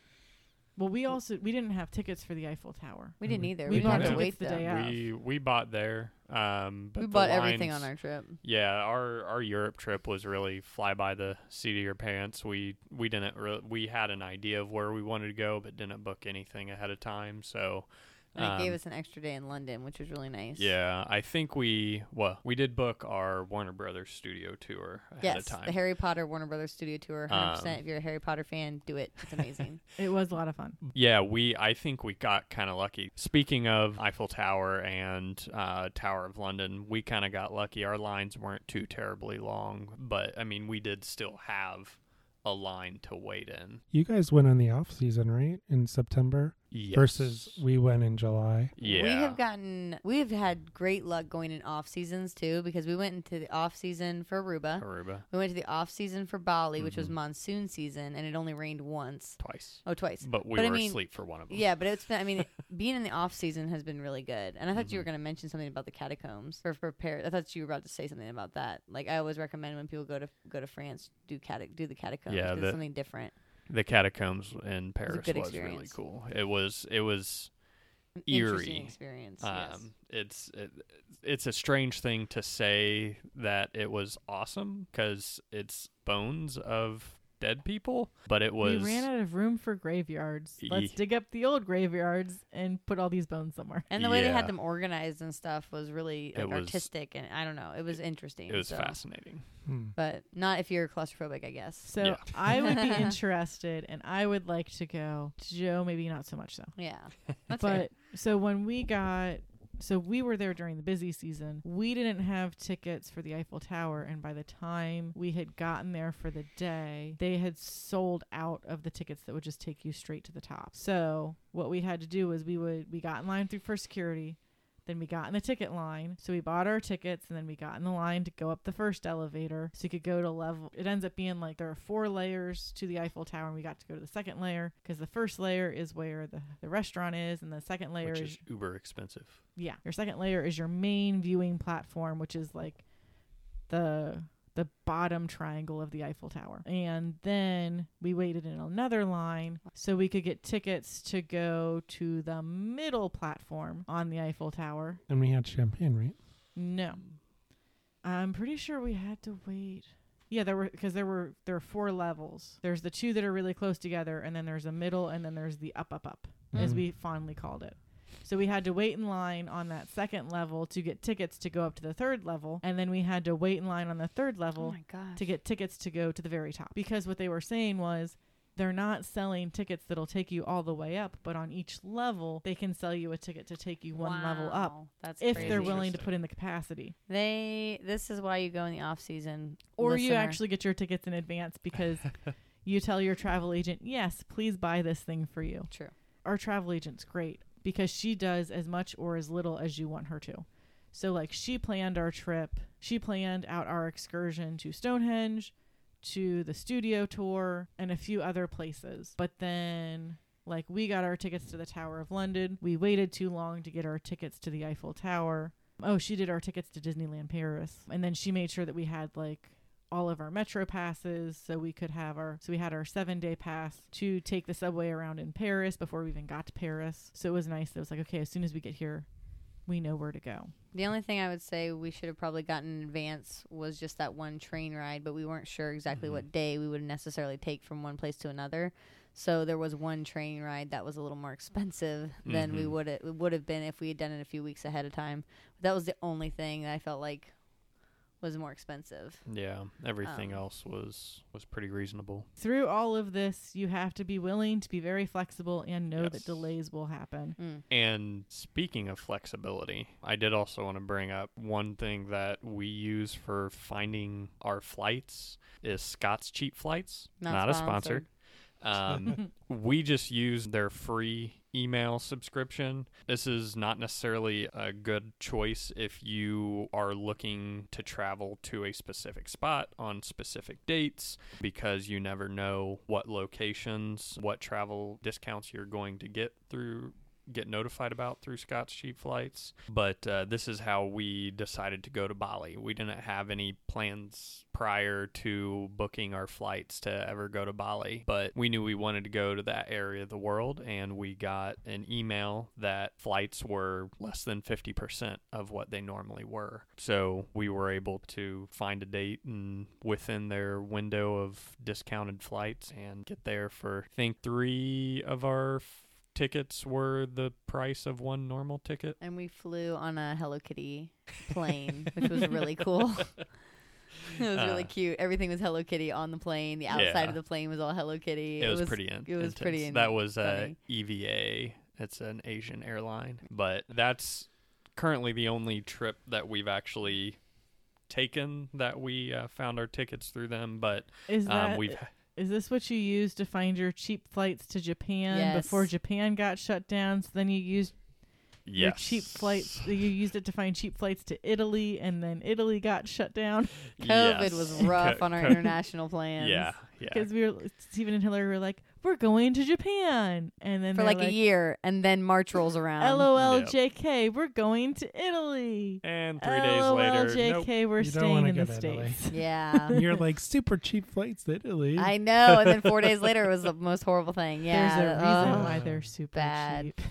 Well, we also we didn't have tickets for the Eiffel Tower. We didn't either. We We, bought had to tickets wait the though. day of. We we bought there. Um, but We the bought everything lines- on our trip. Yeah, our our Europe trip was really fly by the seat of your pants. We we didn't re- we had an idea of where we wanted to go, but didn't book anything ahead of time. So And it gave um, us an extra day in London, which was really nice. Yeah, I think we well we did book our Warner Brothers studio tour ahead Yes, of time. the Harry Potter Warner Brothers studio tour. 100%. Um, if you're a Harry Potter fan, do it. It's amazing. *laughs* It was a lot of fun. Yeah, we. I think we got kind of lucky. Speaking of Eiffel Tower and uh, Tower of London, we kind of got lucky. Our lines weren't too terribly long, but I mean, we did still have a line to wait in. You guys went on the off season, right? In September Yes. versus we went in July. yeah, We have gotten, we have had great luck going in off seasons too, because we went into the off season for Aruba. Aruba We went to the off season for Bali, which was Mhm. monsoon season, and it only rained once. twice, Oh, twice. but we But I were mean- asleep for one of them. Yeah, but it's been, I mean, *laughs* being in the off season has been really good. And I thought you were Mhm. going to mention something about the catacombs for for Paris. I thought you were about to say something about that. Like I always recommend when people go to go to France, do cata- do the catacombs. Yeah, 'cause the- it's something different. The catacombs in Paris good was really cool. It was. It was. An Eerie. experience. Um, yes. it's it, it's a strange thing to say that it was awesome because it's bones of dead people, but it was we ran out of room for graveyards. Let's Ye- dig up the old graveyards and put all these bones somewhere. And the way they had them organized and stuff was really like, was- artistic, and I don't know, it was interesting. it was so- fascinating. Hmm. but not if you're claustrophobic, I guess. So Yeah. I would be *laughs* interested and I would like to go. Joe, maybe not so much so. Yeah, *laughs* that's but fair. so when we got so we were there during the busy season. We didn't have tickets for the Eiffel Tower and by the time we had gotten there for the day, they had sold out of the tickets that would just take you straight to the top. So, what we had to do was we would we got in line through first security, then we got in the ticket line. So we bought our tickets and then we got in the line to go up the first elevator. So you could go to level. It ends up being like there are four layers to the Eiffel Tower and we got to go to the second layer because the first layer is where the, the restaurant is and the second layer which is is uber expensive. yeah, your second layer is your main viewing platform, which is like the the bottom triangle of the Eiffel Tower. And then we waited in another line so we could get tickets to go to the middle platform on the Eiffel Tower. And we had champagne, right? No. I'm pretty sure we had to wait. Yeah, there were because there were there are four levels. There's the two that are really close together, and then there's a middle, and then there's the up, up, up, as Mhm. we fondly called it. So we had to wait in line on that second level to get tickets to go up to the third level, and then we had to wait in line on the third Oh level my gosh. to get tickets to go to the very top. Because what they were saying was they're not selling tickets that'll take you all the way up, but on each level they can sell you a ticket to take you one level up That's if crazy. they're willing to put in the capacity. They. This is why you go in the off season. Or you actually get your tickets in advance because *laughs* you tell your travel agent, "Yes, please buy this thing for you." True. Our travel agent's great because she does as much or as little as you want her to. So like she planned our trip. She planned out our excursion to Stonehenge, to the studio tour, and a few other places. But then like we got our tickets to the Tower of London. We waited too long to get our tickets to the Eiffel Tower. Oh, she did our tickets to Disneyland Paris. And then she made sure that we had like all of our metro passes so we could have our so we had our 7 day pass to take the subway around in Paris before we even got to Paris. So it was nice. It was like okay, as soon as we get here, we know where to go. The only thing I would say we should have probably gotten in advance was just that one train ride, but we weren't sure exactly Mhm. what day we would necessarily take from one place to another. So there was one train ride that was a little more expensive than we Mhm. would it would have been if we had done it a few weeks ahead of time. But that was the only thing that I felt like was more expensive. Yeah, everything Um, else was was pretty reasonable. Through all of this, you have to be willing to be very flexible and know that delays will happen. Mm. And speaking of flexibility, I did also want to bring up one thing that we use for finding our flights is Scott's Cheap Flights. Not a sponsor. Um, *laughs* we just use their free email subscription. This is not necessarily a good choice if you are looking to travel to a specific spot on specific dates because you never know what locations, what travel discounts you're going to get through get notified about through Scott's Cheap Flights. But uh, this is how we decided to go to Bali. We didn't have any plans prior to booking our flights to ever go to Bali, but we knew we wanted to go to that area of the world, and we got an email that flights were less than 50% of what they normally were. So we were able to find a date and within their window of discounted flights and get there for, I think, three of our tickets were the price of one normal ticket. And we flew on a Hello Kitty plane, which was really cool. *laughs* *laughs* it was really Uh, cute. Everything was Hello Kitty on the plane. The outside Yeah. of the plane was all Hello Kitty. It, was, pretty in- it was pretty intense. That was uh. EVA. It's an Asian airline, but that's currently the only trip that we've actually taken that we uh, found our tickets through them. But Is that um, we've is this what you used to find your cheap flights to Japan before Japan got shut down? So then you used your cheap flights. You used it to find cheap flights to Italy, and then Italy got shut down COVID Yes. was *laughs* rough Co- on our co- international plans. Yeah, yeah. because we were Steven and Hillary were like, "We're going to Japan," and then For they're like, a year, and then March rolls around. LOL, Yep. JK, we're going to Italy. And three days later, JK, nope. we're staying in the go Italy. states. *laughs* Yeah. You're like super cheap flights to Italy. I *laughs* know. And then four days later, it was the most horrible thing. Yeah. There's a reason ugh. why they're super bad. cheap.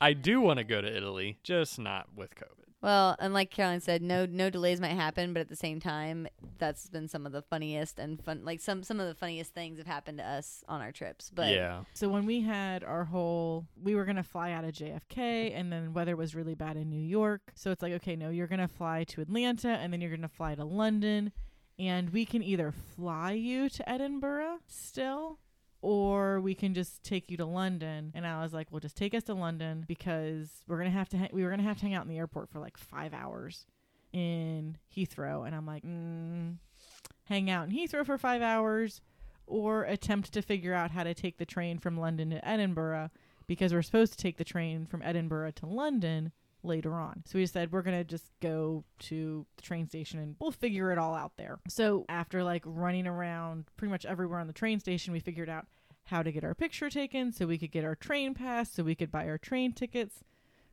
I do want to go to Italy, just not with COVID. Well, and like Caroline said, no no delays might happen, but at the same time, that's been some of the funniest and fun like some some of the funniest things have happened to us on our trips. But yeah, So when we had our whole, we were gonna fly out of JFK, and then weather was really bad in New York. So it's like, okay, no, you're gonna fly to Atlanta, and then you're gonna fly to London, and we can either fly you to Edinburgh still, or we can just take you to London. And I was like, well, just take us to London because we're gonna have to. Ha- we were gonna have to hang out in the airport for like five hours in Heathrow, and I'm like, mm, hang out in Heathrow for five hours or attempt to figure out how to take the train from London to Edinburgh because we're supposed to take the train from Edinburgh to London later on. So we said we're going to just go to the train station and we'll figure it all out there. So after like running around pretty much everywhere on the train station, we figured out how to get our picture taken so we could get our train pass so we could buy our train tickets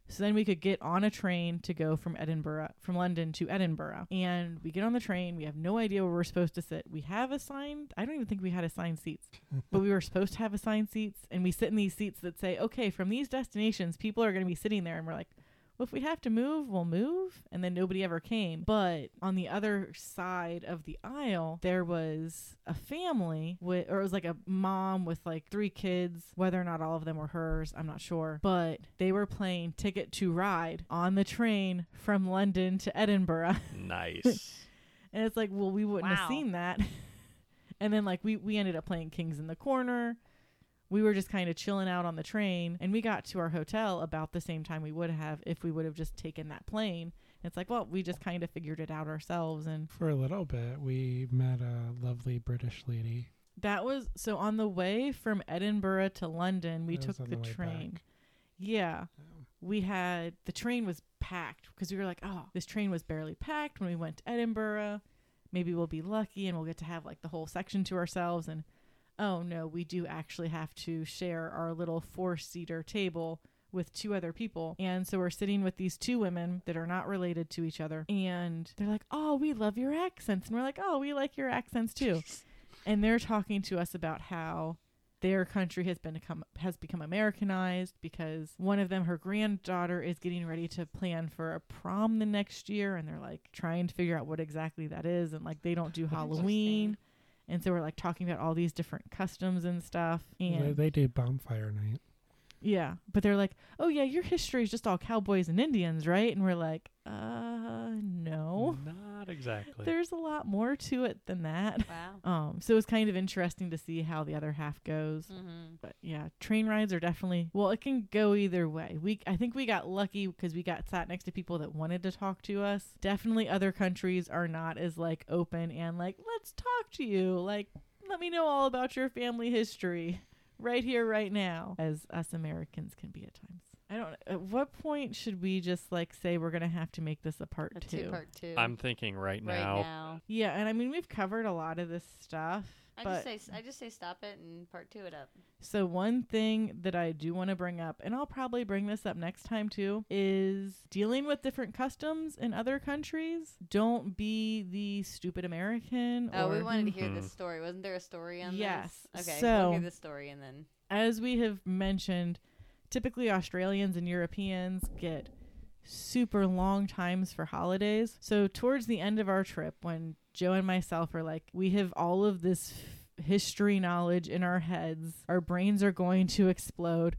So then we could get on a train to go from Edinburgh, from London to Edinburgh. And we get on the train. We have no idea where we're supposed to sit. We have assigned, I don't even think we had assigned seats, *laughs* but we were supposed to have assigned seats. And we sit in these seats that say, okay, from these destinations, people are going to be sitting there. And we're like, well, if we have to move, we'll move. And then nobody ever came. But on the other side of the aisle, there was a family with, or it was like a mom with like three kids. Whether or not all of them were hers, I'm not sure. But they were playing Ticket to Ride on the train from London to Edinburgh. *laughs* Nice. and it's like, well, we wouldn't have seen that. *laughs* and then like we we ended up playing Kings in the Corner. We were just kind of chilling out on the train, and we got to our hotel about the same time we would have if we would have just taken that plane. It's like, well, we just kind of figured it out ourselves, and For a little bit, we met a lovely British lady. that was so on the way from Edinburgh to London, we That took the, the train. back. Yeah, Um, we had the train was packed because we were like, oh, this train was barely packed when we went to Edinburgh. Maybe we'll be lucky and we'll get to have like the whole section to ourselves. And oh no, we do actually have to share our little four seater table with two other people. And so we're sitting with these two women that are not related to each other. And they're like, oh, we love your accents. And we're like, oh, we like your accents too. *laughs* and they're talking to us about how their country has been become has become Americanized because one of them, her granddaughter, is getting ready to plan for a prom the next year, and they're like trying to figure out what exactly that is, and like they don't do Halloween, and so we're like talking about all these different customs and stuff, they, and they do bonfire night. Yeah, but they're like, oh yeah, your history is just all cowboys and Indians, right? And we're like, uh, no, Not exactly. there's a lot more to it than that. Wow. *laughs* Um, so it's kind of interesting to see how the other half goes. Mm-hmm. But yeah, train rides are definitely well. It can go either way. We I think we got lucky because we got sat next to people that wanted to talk to us. Definitely, other countries are not as like open and like let's talk to you. Like let me know all about your family history right here, right now, as us Americans can be at times. I don't. At what point should we just like say we're gonna have to make this a part A two? two part two. I'm thinking right right now. now. Yeah, and I mean we've covered a lot of this stuff. I but just say I just say stop it and part two it up. So one thing that I do want to bring up, and I'll probably bring this up next time too, is dealing with different customs in other countries. Don't be the stupid American. Oh, or, we wanted to hear this mm-hmm. story. Wasn't there a story on Yes. this? Yes. Okay, So- we'll hear the story and then as we have mentioned, typically Australians and Europeans get super long times for holidays. So towards the end of our trip, when Joe and myself are like, we have all of this history knowledge in our heads, our brains are going to explode.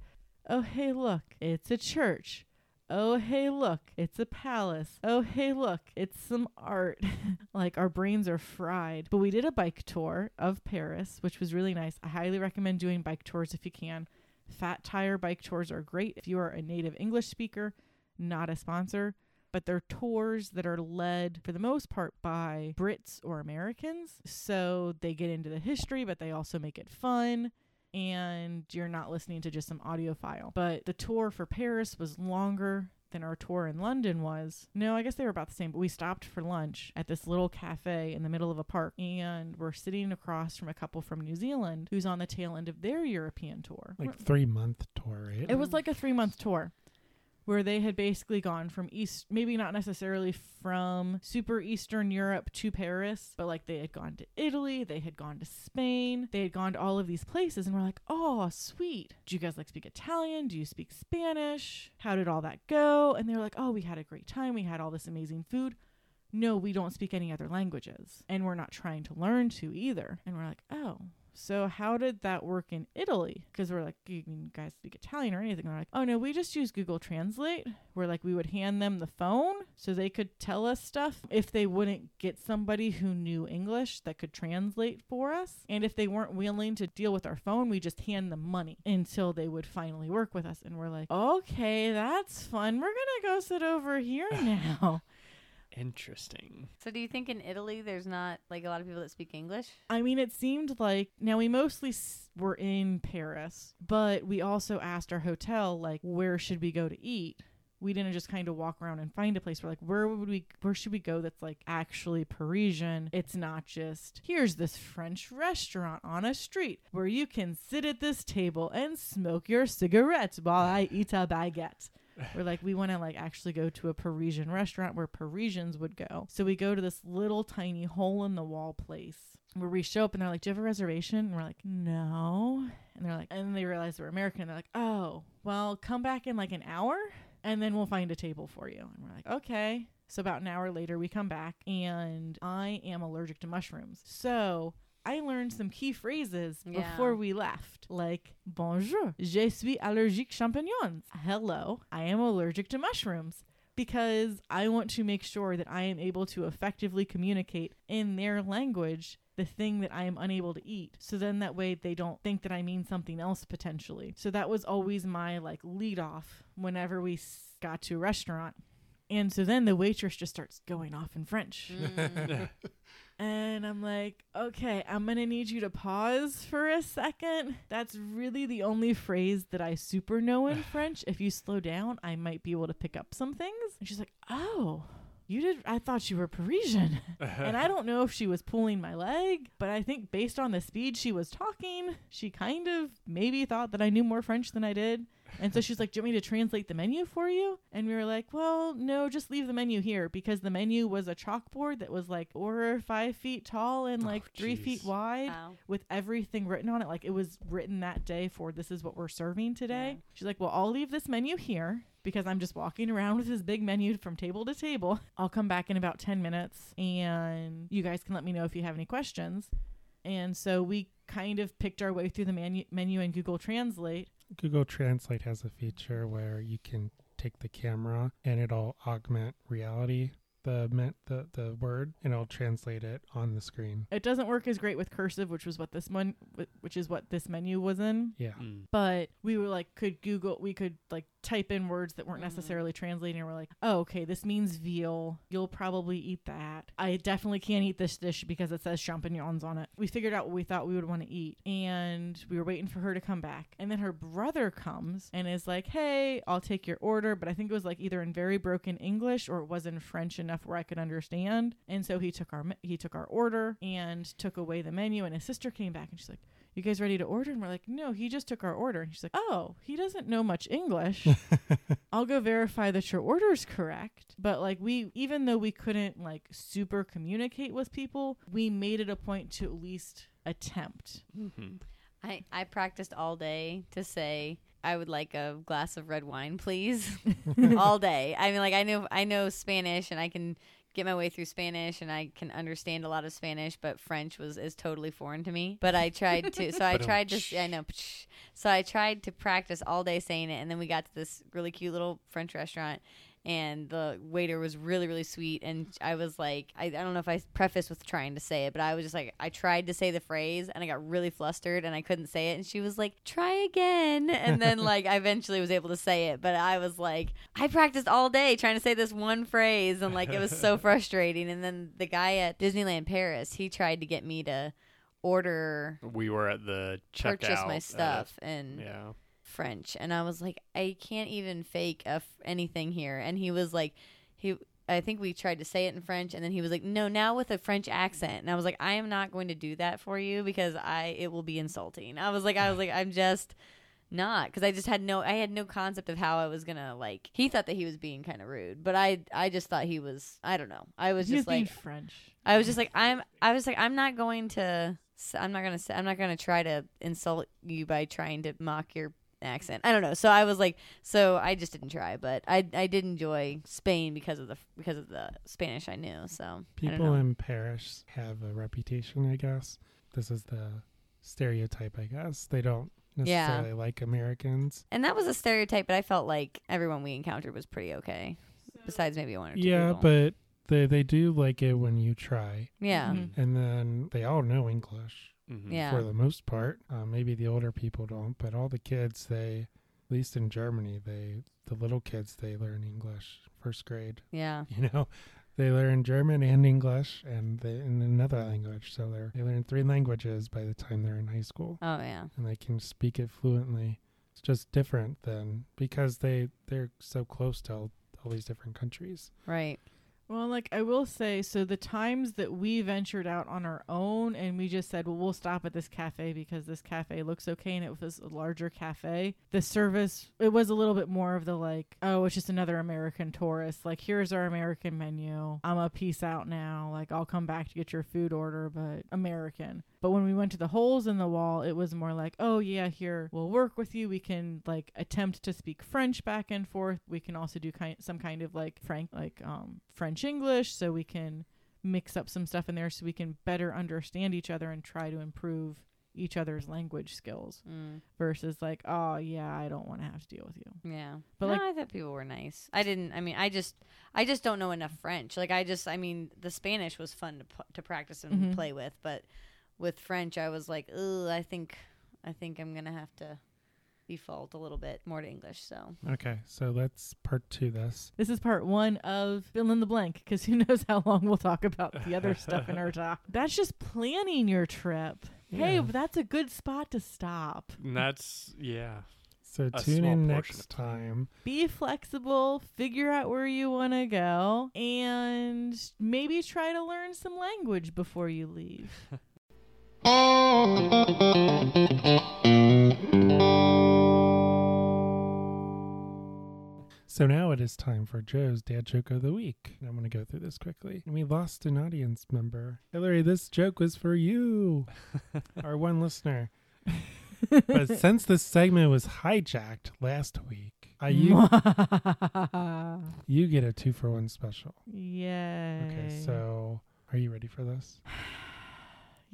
Oh, hey, look, it's a church. Oh, hey, look, it's a palace. Oh, hey, look, it's some art. *laughs* like, our brains are fried. But we did a bike tour of Paris, which was really nice. I highly recommend doing bike tours if you can. Fat Tire bike tours are great if you are a native English speaker, not a sponsor. But they're tours that are led for the most part by Brits or Americans. So they get into the history, but they also make it fun and you're not listening to just some audio file. But the tour for Paris was longer than our tour in London was. No, I guess they were about the same, but we stopped for lunch at this little cafe in the middle of a park and we're sitting across from a couple from New Zealand who's on the tail end of their European tour. Like three month tour, right? It was like a three month tour where they had basically gone from east, maybe not necessarily from super Eastern Europe to Paris, but like they had gone to Italy, they had gone to Spain, they had gone to all of these places, and we're like, oh, sweet. Do you guys like speak Italian? Do you speak Spanish? How did all that go? And they were like, oh, we had a great time. We had all this amazing food. No, we don't speak any other languages, and we're not trying to learn to either. And we're like, oh, so how did that work in Italy? Because we're like, you guys speak Italian or anything? They're like, oh no, we just use Google Translate. Where like we would hand them the phone so they could tell us stuff if they wouldn't get somebody who knew English that could translate for us. And if they weren't willing to deal with our phone, we just hand them money until they would finally work with us. And we're like, okay, that's fun. We're gonna go sit over here *laughs* now. Interesting. So do you think in Italy there's not like a lot of people that speak English? I mean, it seemed like now we mostly s- were in Paris, but we also asked our hotel like where should we go to eat. We didn't just kind of walk around and find a place. We're like, where would we? Where should we go? That's like actually Parisian. It's not just here's this French restaurant on a street where you can sit at this table and smoke your cigarettes while I eat a baguette. We're like, we want to like actually go to a Parisian restaurant where Parisians would go. So we go to this little tiny hole in the wall place where we show up and they're like, Do you have a reservation? And we're like, No. And they're like, and then they realize we're American. And they're like, Oh, well, come back in like an hour and then we'll find a table for you. And we're like, Okay. So about an hour later, we come back and I am allergic to mushrooms. So I learned some key phrases Yeah. before we left, like "Bonjour, je suis allergique champignons." Hello, I am allergic to mushrooms because I want to make sure that I am able to effectively communicate in their language the thing that I am unable to eat. So then that way they don't think that I mean something else potentially. So that was always my like lead off whenever we got to a restaurant. And so then the waitress just starts going off in French. Mm. *laughs* *laughs* And I'm like, okay, I'm to need you to pause for a second. That's really the only phrase that I super know in *sighs* French. If you slow down, I might be able to pick up some things. And she's like, oh, you did. I thought you were Parisian. *laughs* and I *laughs* don't know if she was pulling my leg, but I think based on the speed she was talking, she kind of maybe thought that I knew more French than I did. And so she's like, Do you want me to translate the menu for you? And we were like, Well, no, just leave the menu here because the menu was a chalkboard that was like over five feet tall and Oh, like three feet wide Wow. with everything written on it. Like it was written that day for this is what we're serving today. Yeah. She's like, Well, I'll leave this menu here because I'm just walking around with this big menu from table to table. I'll come back in about 10 minutes and you guys can let me know if you have any questions. And so we kind of picked our way through the menu, menu in Google Translate. Google Translate has a feature where you can take the camera and it'll augment reality, the meant the the word, and it'll translate it on the screen. It doesn't work as great with cursive, which was what this one, which is what this menu was in. Yeah. Mm. But we were like, could Google, we could like type in words that weren't Mhm. necessarily translating. And we're like, oh, okay, this means veal. You'll probably eat that. I definitely can't eat this dish because it says champignons on it. We figured out what we thought we would want to eat. And we were waiting for her to come back. And then her brother comes and is like, hey, I'll take your order. But I think it was like either in very broken English or it was in French enough where I could understand. And so he took our, he took our order and took away the menu. And his sister came back and she's like, you guys ready to order? And we're like, no, he just took our order. And she's like, oh, he doesn't know much English. *laughs* I'll go verify that your order's correct. But like we, even though we couldn't like super communicate with people, we made it a point to at least attempt. Mhm. I, I practiced all day to say I would like a glass of red wine, please. *laughs* all day. I mean, like I know I know Spanish and I can get my way through Spanish and I can understand a lot of Spanish, but French was is totally foreign to me. But I tried to, so I um, tried to. I know. So I tried to practice all day saying it, and then we got to this really cute little French restaurant. And the waiter was really, really sweet. And I was like, I, I don't know if I prefaced with trying to say it, but I was just like, I tried to say the phrase and I got really flustered and I couldn't say it. And she was like, try again. And then, *laughs* like, I eventually was able to say it. But I was like, I practiced all day trying to say this one phrase. And, like, it was so *laughs* frustrating. And then the guy at Disneyland Paris, he tried to get me to order, We were at the checkout. purchase my at- uh, stuff. And yeah. French, and I was like, I can't even fake a f- anything here. And he was like, he. I think we tried to say it in French, and then he was like, "No, now with a French accent." And I was like, "I am not going to do that for you because I it will be insulting." I was like, "I was like, I'm just not," because I just had no, I had no concept of how I was gonna like. He thought that he was being kind of rude, but I, I just thought he was. I don't know. I was He just was like, French. I was just like, I'm. I was like, I'm not going to. I'm not gonna. I'm not gonna try to insult you by trying to mock your accent. I don't know. So I was like, so I just didn't try. But I. I did enjoy Spain because of the because of the Spanish I knew. So People in Paris have a reputation, I guess. This is the stereotype, I guess. They don't Yeah. necessarily like Americans. and that was a stereotype. But I felt like everyone we encountered was pretty okay. Besides maybe one or two. Yeah, people. but they they do like it when you try. yeah. Mhm. And then they all know English Mhm. Yeah. for the most part. Uh, maybe the older people don't, but all the kids, they, at least in Germany, they the little kids they learn English first grade. Yeah. *laughs* You know, they learn German and English, and they in another language. So they are they learn three languages by the time they're in high school, Oh yeah. and they can speak it fluently. It's just different than because they they're so close to all, all these different countries. Right. Well, like I will say, so the times that we ventured out on our own and we just said, well, we'll stop at this cafe because this cafe looks okay and it was a larger cafe, the service, it was a little bit more of the like, oh, it's just another American tourist. Like, here's our American menu. I'm a peace out now. Like, I'll come back to get your food order, but American. But when we went to the holes in the wall, it was more like, oh, yeah, here, we'll work with you. We can like attempt to speak French back and forth. We can also do kind some kind of like Frank, like um, French English, so we can mix up some stuff in there so we can better understand each other and try to improve each other's language skills Mm, versus like, oh, yeah, I don't want to have to deal with you. yeah, But, but like- I thought people were nice. I didn't. I mean, I just, I just don't know enough French. Like, I just, I mean, the Spanish was fun to to practice and Mhm. play with, but with French, I was like, ugh, I think, I think I'm gonna have to default a little bit more to English. So Okay, so let's part two this. This is part one of fill in the blank because who *laughs* knows how long we'll talk about the other *laughs* stuff in our talk. That's just planning your trip. Hey, that's a good spot to stop. And that's yeah. So A tune in next time. time. Be flexible, figure out where you want to go, and maybe try to learn some language before you leave. *laughs* So now it is time for Joe's dad joke of the week. I'm going to go through this quickly. And we lost an audience member. Hillary, this joke was for you, *laughs* our one listener. But since this segment was hijacked last week, I you *laughs* you get a two for one special. Yay. Okay, so are you ready for this? *sighs*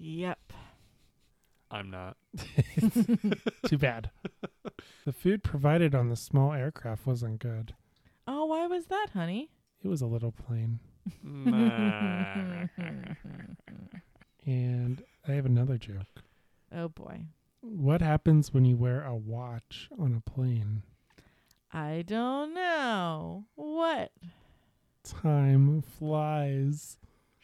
Yep. I'm not. *laughs* *laughs* Too bad. The food provided on the small aircraft wasn't good. Oh, why was that, honey? It was a little plain. *laughs* And I have another joke. oh boy. What happens when you wear a watch on a plane? I don't know. What? Time flies.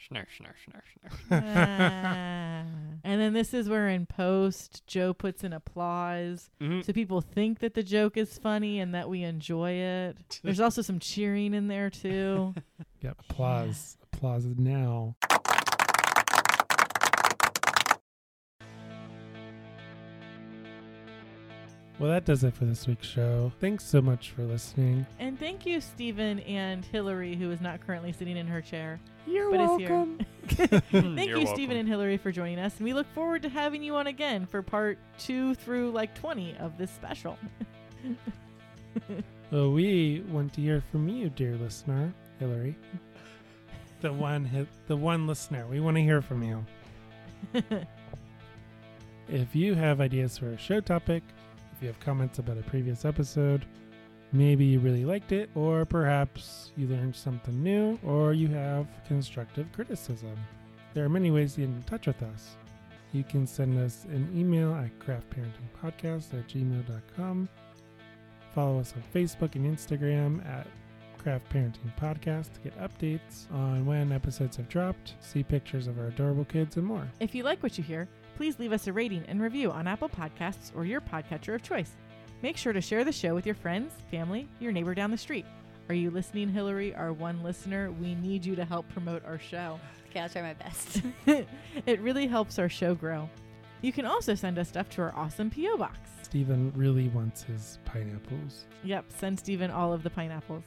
Schnur, schnur, schnur, schnur. *laughs* *laughs* And then this is where in post Joe puts in applause Mhm. so people think that the joke is funny and that we enjoy it. *laughs* There's also some cheering in there too. Yep, applause. Applause now. Well, that does it for this week's show. Thanks so much for listening. and thank you, Steven and Hillary, who is not currently sitting in her chair. You're but is here. *laughs* *laughs* Thank You're you, Steven and Hillary, for joining us. And we look forward to having you on again for part two through like 20 of this special. *laughs* Well, we want to hear from you, dear listener, Hillary. The one, hit, the one listener. We want to hear from you. If you have ideas for a show topic, if you have comments about a previous episode, maybe you really liked it, or perhaps you learned something new, or you have constructive criticism. There are many ways to get in touch with us. You can send us an email at craftparentingpodcast at gmail.com. Follow us on Facebook and Instagram at Craft Parenting Podcast to get updates on when episodes have dropped, see pictures of our adorable kids, and more. If you like what you hear, please leave us a rating and review on Apple Podcasts or your podcatcher of choice. Make sure to share the show with your friends, family, your neighbor down the street. Are you listening, Hillary, our one listener? We need you to help promote our show. okay, I'll try my best. *laughs* it really helps our show grow. You can also send us stuff to our awesome P.O. box. Steven really wants his pineapples. Yep, send Steven all of the pineapples.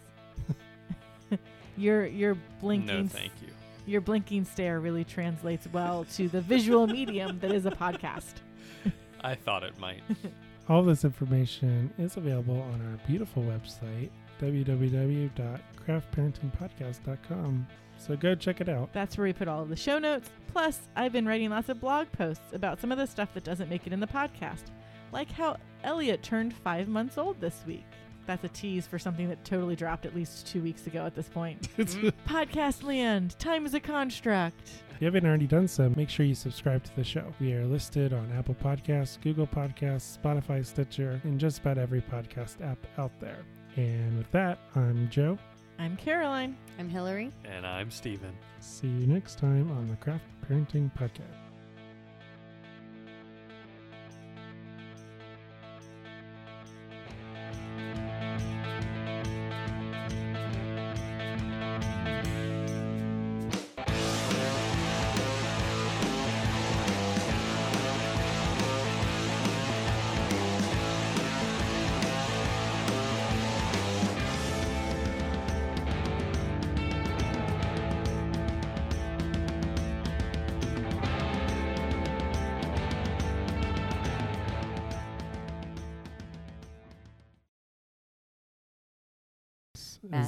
*laughs* you're you're blinking No, s- thank you. Your blinking stare really translates well to the visual medium that is a podcast. *laughs* I thought it might. *laughs* All this information is available on our beautiful website, www.craftparentingpodcast.com. So go check it out. That's where we put all of the show notes. Plus, I've been writing lots of blog posts about some of the stuff that doesn't make it in the podcast, like how Elliot turned five months old this week. That's a tease for something that totally dropped at least two weeks ago at this point. *laughs* Mm. Podcast land. Time is a construct. If you haven't already done so, make sure you subscribe to the show. We are listed on Apple Podcasts, Google Podcasts, Spotify, Stitcher, and just about every podcast app out there. And with that, I'm Joe. I'm Caroline. I'm Hillary. and I'm Steven. See you next time on the Craft Parenting Podcast.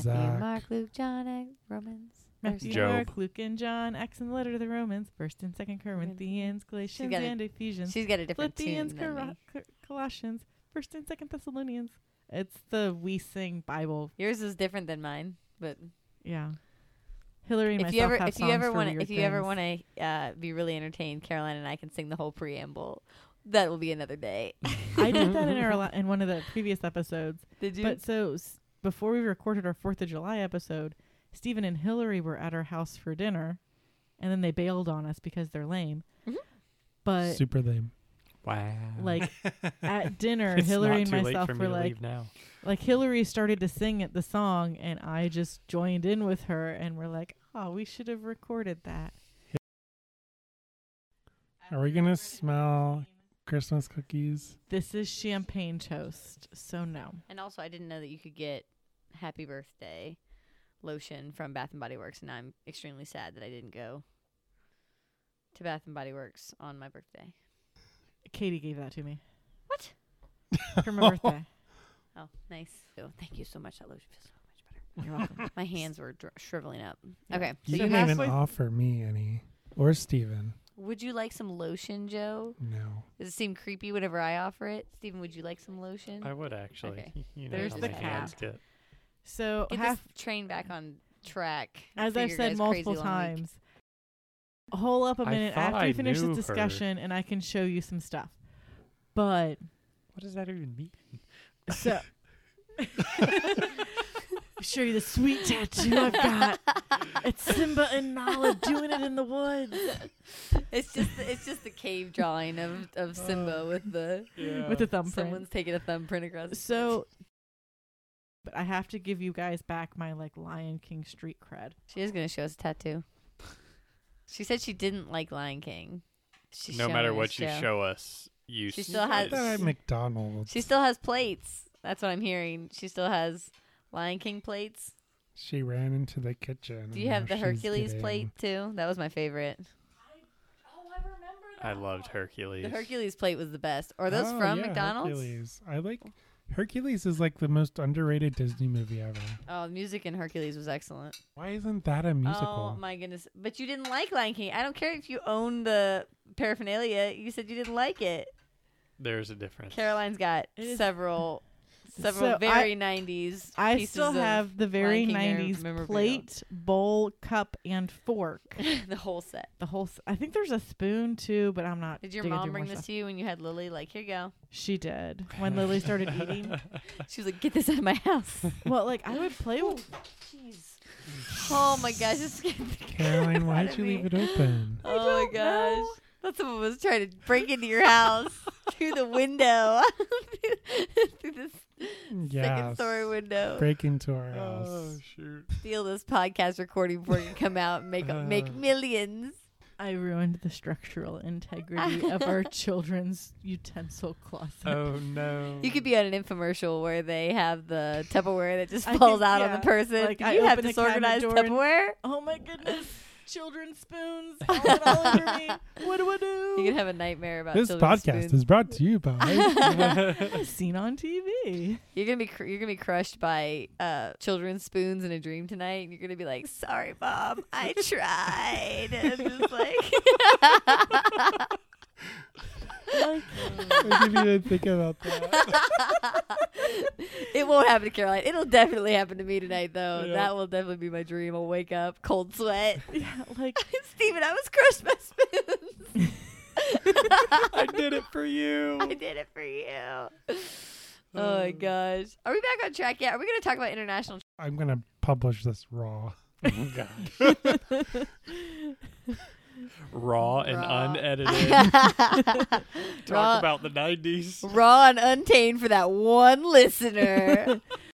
Matthew, Zach. Mark, Luke, John, Acts, Romans. Matthew, Job. Mark, Luke, and John, Acts and the letter to the Romans, First and Second Corinthians, Galatians, got a- and Ephesians, She's got a different Philippians, tune than Cor- me. Cor- Colossians, First and Second Thessalonians. It's the we sing Bible. Yours is different than mine, but Yeah. Hillary if you ever if you ever want weird if you ever want to uh, be really entertained, Caroline and I can sing the whole preamble. That will be another day. I did that in our *laughs* la- in one of the previous episodes. Did you? But so s- before we recorded our Fourth of July episode, Steven and Hillary were at our house for dinner, and then they bailed on us because they're lame. Mm-hmm. But Super lame. Wow. like *laughs* at dinner, it's Hillary and myself for me were to like, leave now. like Hillary started to sing it the song, and I just joined in with her, and we're like, oh, we should have recorded that. Are we gonna smell Christmas cookies? This is champagne toast, so no. and also, I didn't know that you could get Happy Birthday lotion from Bath and Body Works, and I'm extremely sad that I didn't go to Bath and Body Works on my birthday. Katie gave that to me What? for my birthday. *laughs* Oh, nice. So thank you so much. That lotion feels so much better. You're welcome. My hands were dr- shriveling up. Yeah. Okay. You So didn't even offer me any, or Steven. Would you like some lotion, Joe? No. Does it seem creepy whenever I offer it? Steven, would you like some lotion? I would actually. Okay. *laughs* You know There's how the my cap. get. So Get half this train back on track. as I've said multiple crazy week. times, hold up a minute after I we finish knew this her. discussion, and I can show you some stuff. But What does that even mean? so *laughs* *laughs* show you the sweet tattoo I've got. It's Simba and Nala doing it in the woods It's just the, it's just the cave drawing of, of Simba oh, with the with the thumbprint. someone's taking a thumbprint across. So, but I have to give you guys back my like Lion King street cred. she is gonna show us a tattoo. She said she didn't like Lion King. She's no matter what us, you Joe. show us, you She still has- That at McDonald's. She still has plates. That's what I'm hearing. She still has Lion King plates. She ran into the kitchen. Do you have the Hercules getting- plate too? That was my favorite. Oh, I remember that. I loved Hercules. The Hercules plate was the best. Are those Oh, from yeah, McDonald's? Hercules. I like Hercules is like the most underrated Disney movie ever. Oh, the music in Hercules was excellent. Why isn't that a musical? Oh my goodness! But you didn't like Lion King. I don't care if you own the paraphernalia. You said you didn't like it. There's a difference. Caroline's got It is- several, several So very '90s. I still have the very '90s memorabilia. plate, bowl, cup, and fork. *laughs* the whole set. The whole. s- I think there's a spoon too, but I'm not. Did your mom bring this stuff. to you when you had Lily? Like, here you go. She did *laughs* when Lily started eating. *laughs* She was like, "Get this out of my house." Well, like I would play with. Oh, jeez. Oh my gosh! It's Caroline, why'd you me. leave it open? I Oh my gosh! know. That someone was trying to break into your house through the window, through this *laughs* second Yes. story window. Break into our house. oh shoot! Steal this podcast recording before it can come out and make make Uh. millions. I ruined the structural integrity of our *laughs* children's utensil closet. Oh no! You could be on an infomercial where they have the Tupperware that just falls think- out on the person. like Do I you have disorganized cabinet door Tupperware? Oh my goodness. Children's spoons falling all over me. *laughs* What do I do? You can have a nightmare about This children's podcast spoons. is brought to you by. *laughs* seen on TV. You're gonna be cr- you're gonna be crushed by uh, children's spoons in a dream tonight, and you're gonna be like, "Sorry, mom, I *laughs* tried." And just like, I didn't even think about that. it won't happen to Caroline. It'll definitely happen to me tonight, though. Yeah. That will definitely be my dream. I'll wake up, cold sweat. Yeah, like *laughs* Steven, I was crushed by spoons. I did it for you. I did it for you. *sighs* Oh my um. gosh. Are we back on track yet? Are we going to talk about international? I'm gonna publish this raw. Oh *laughs* god. *laughs* Raw and Raw. unedited. *laughs* Raw, Talk about the '90s. raw and untamed for that one listener. *laughs*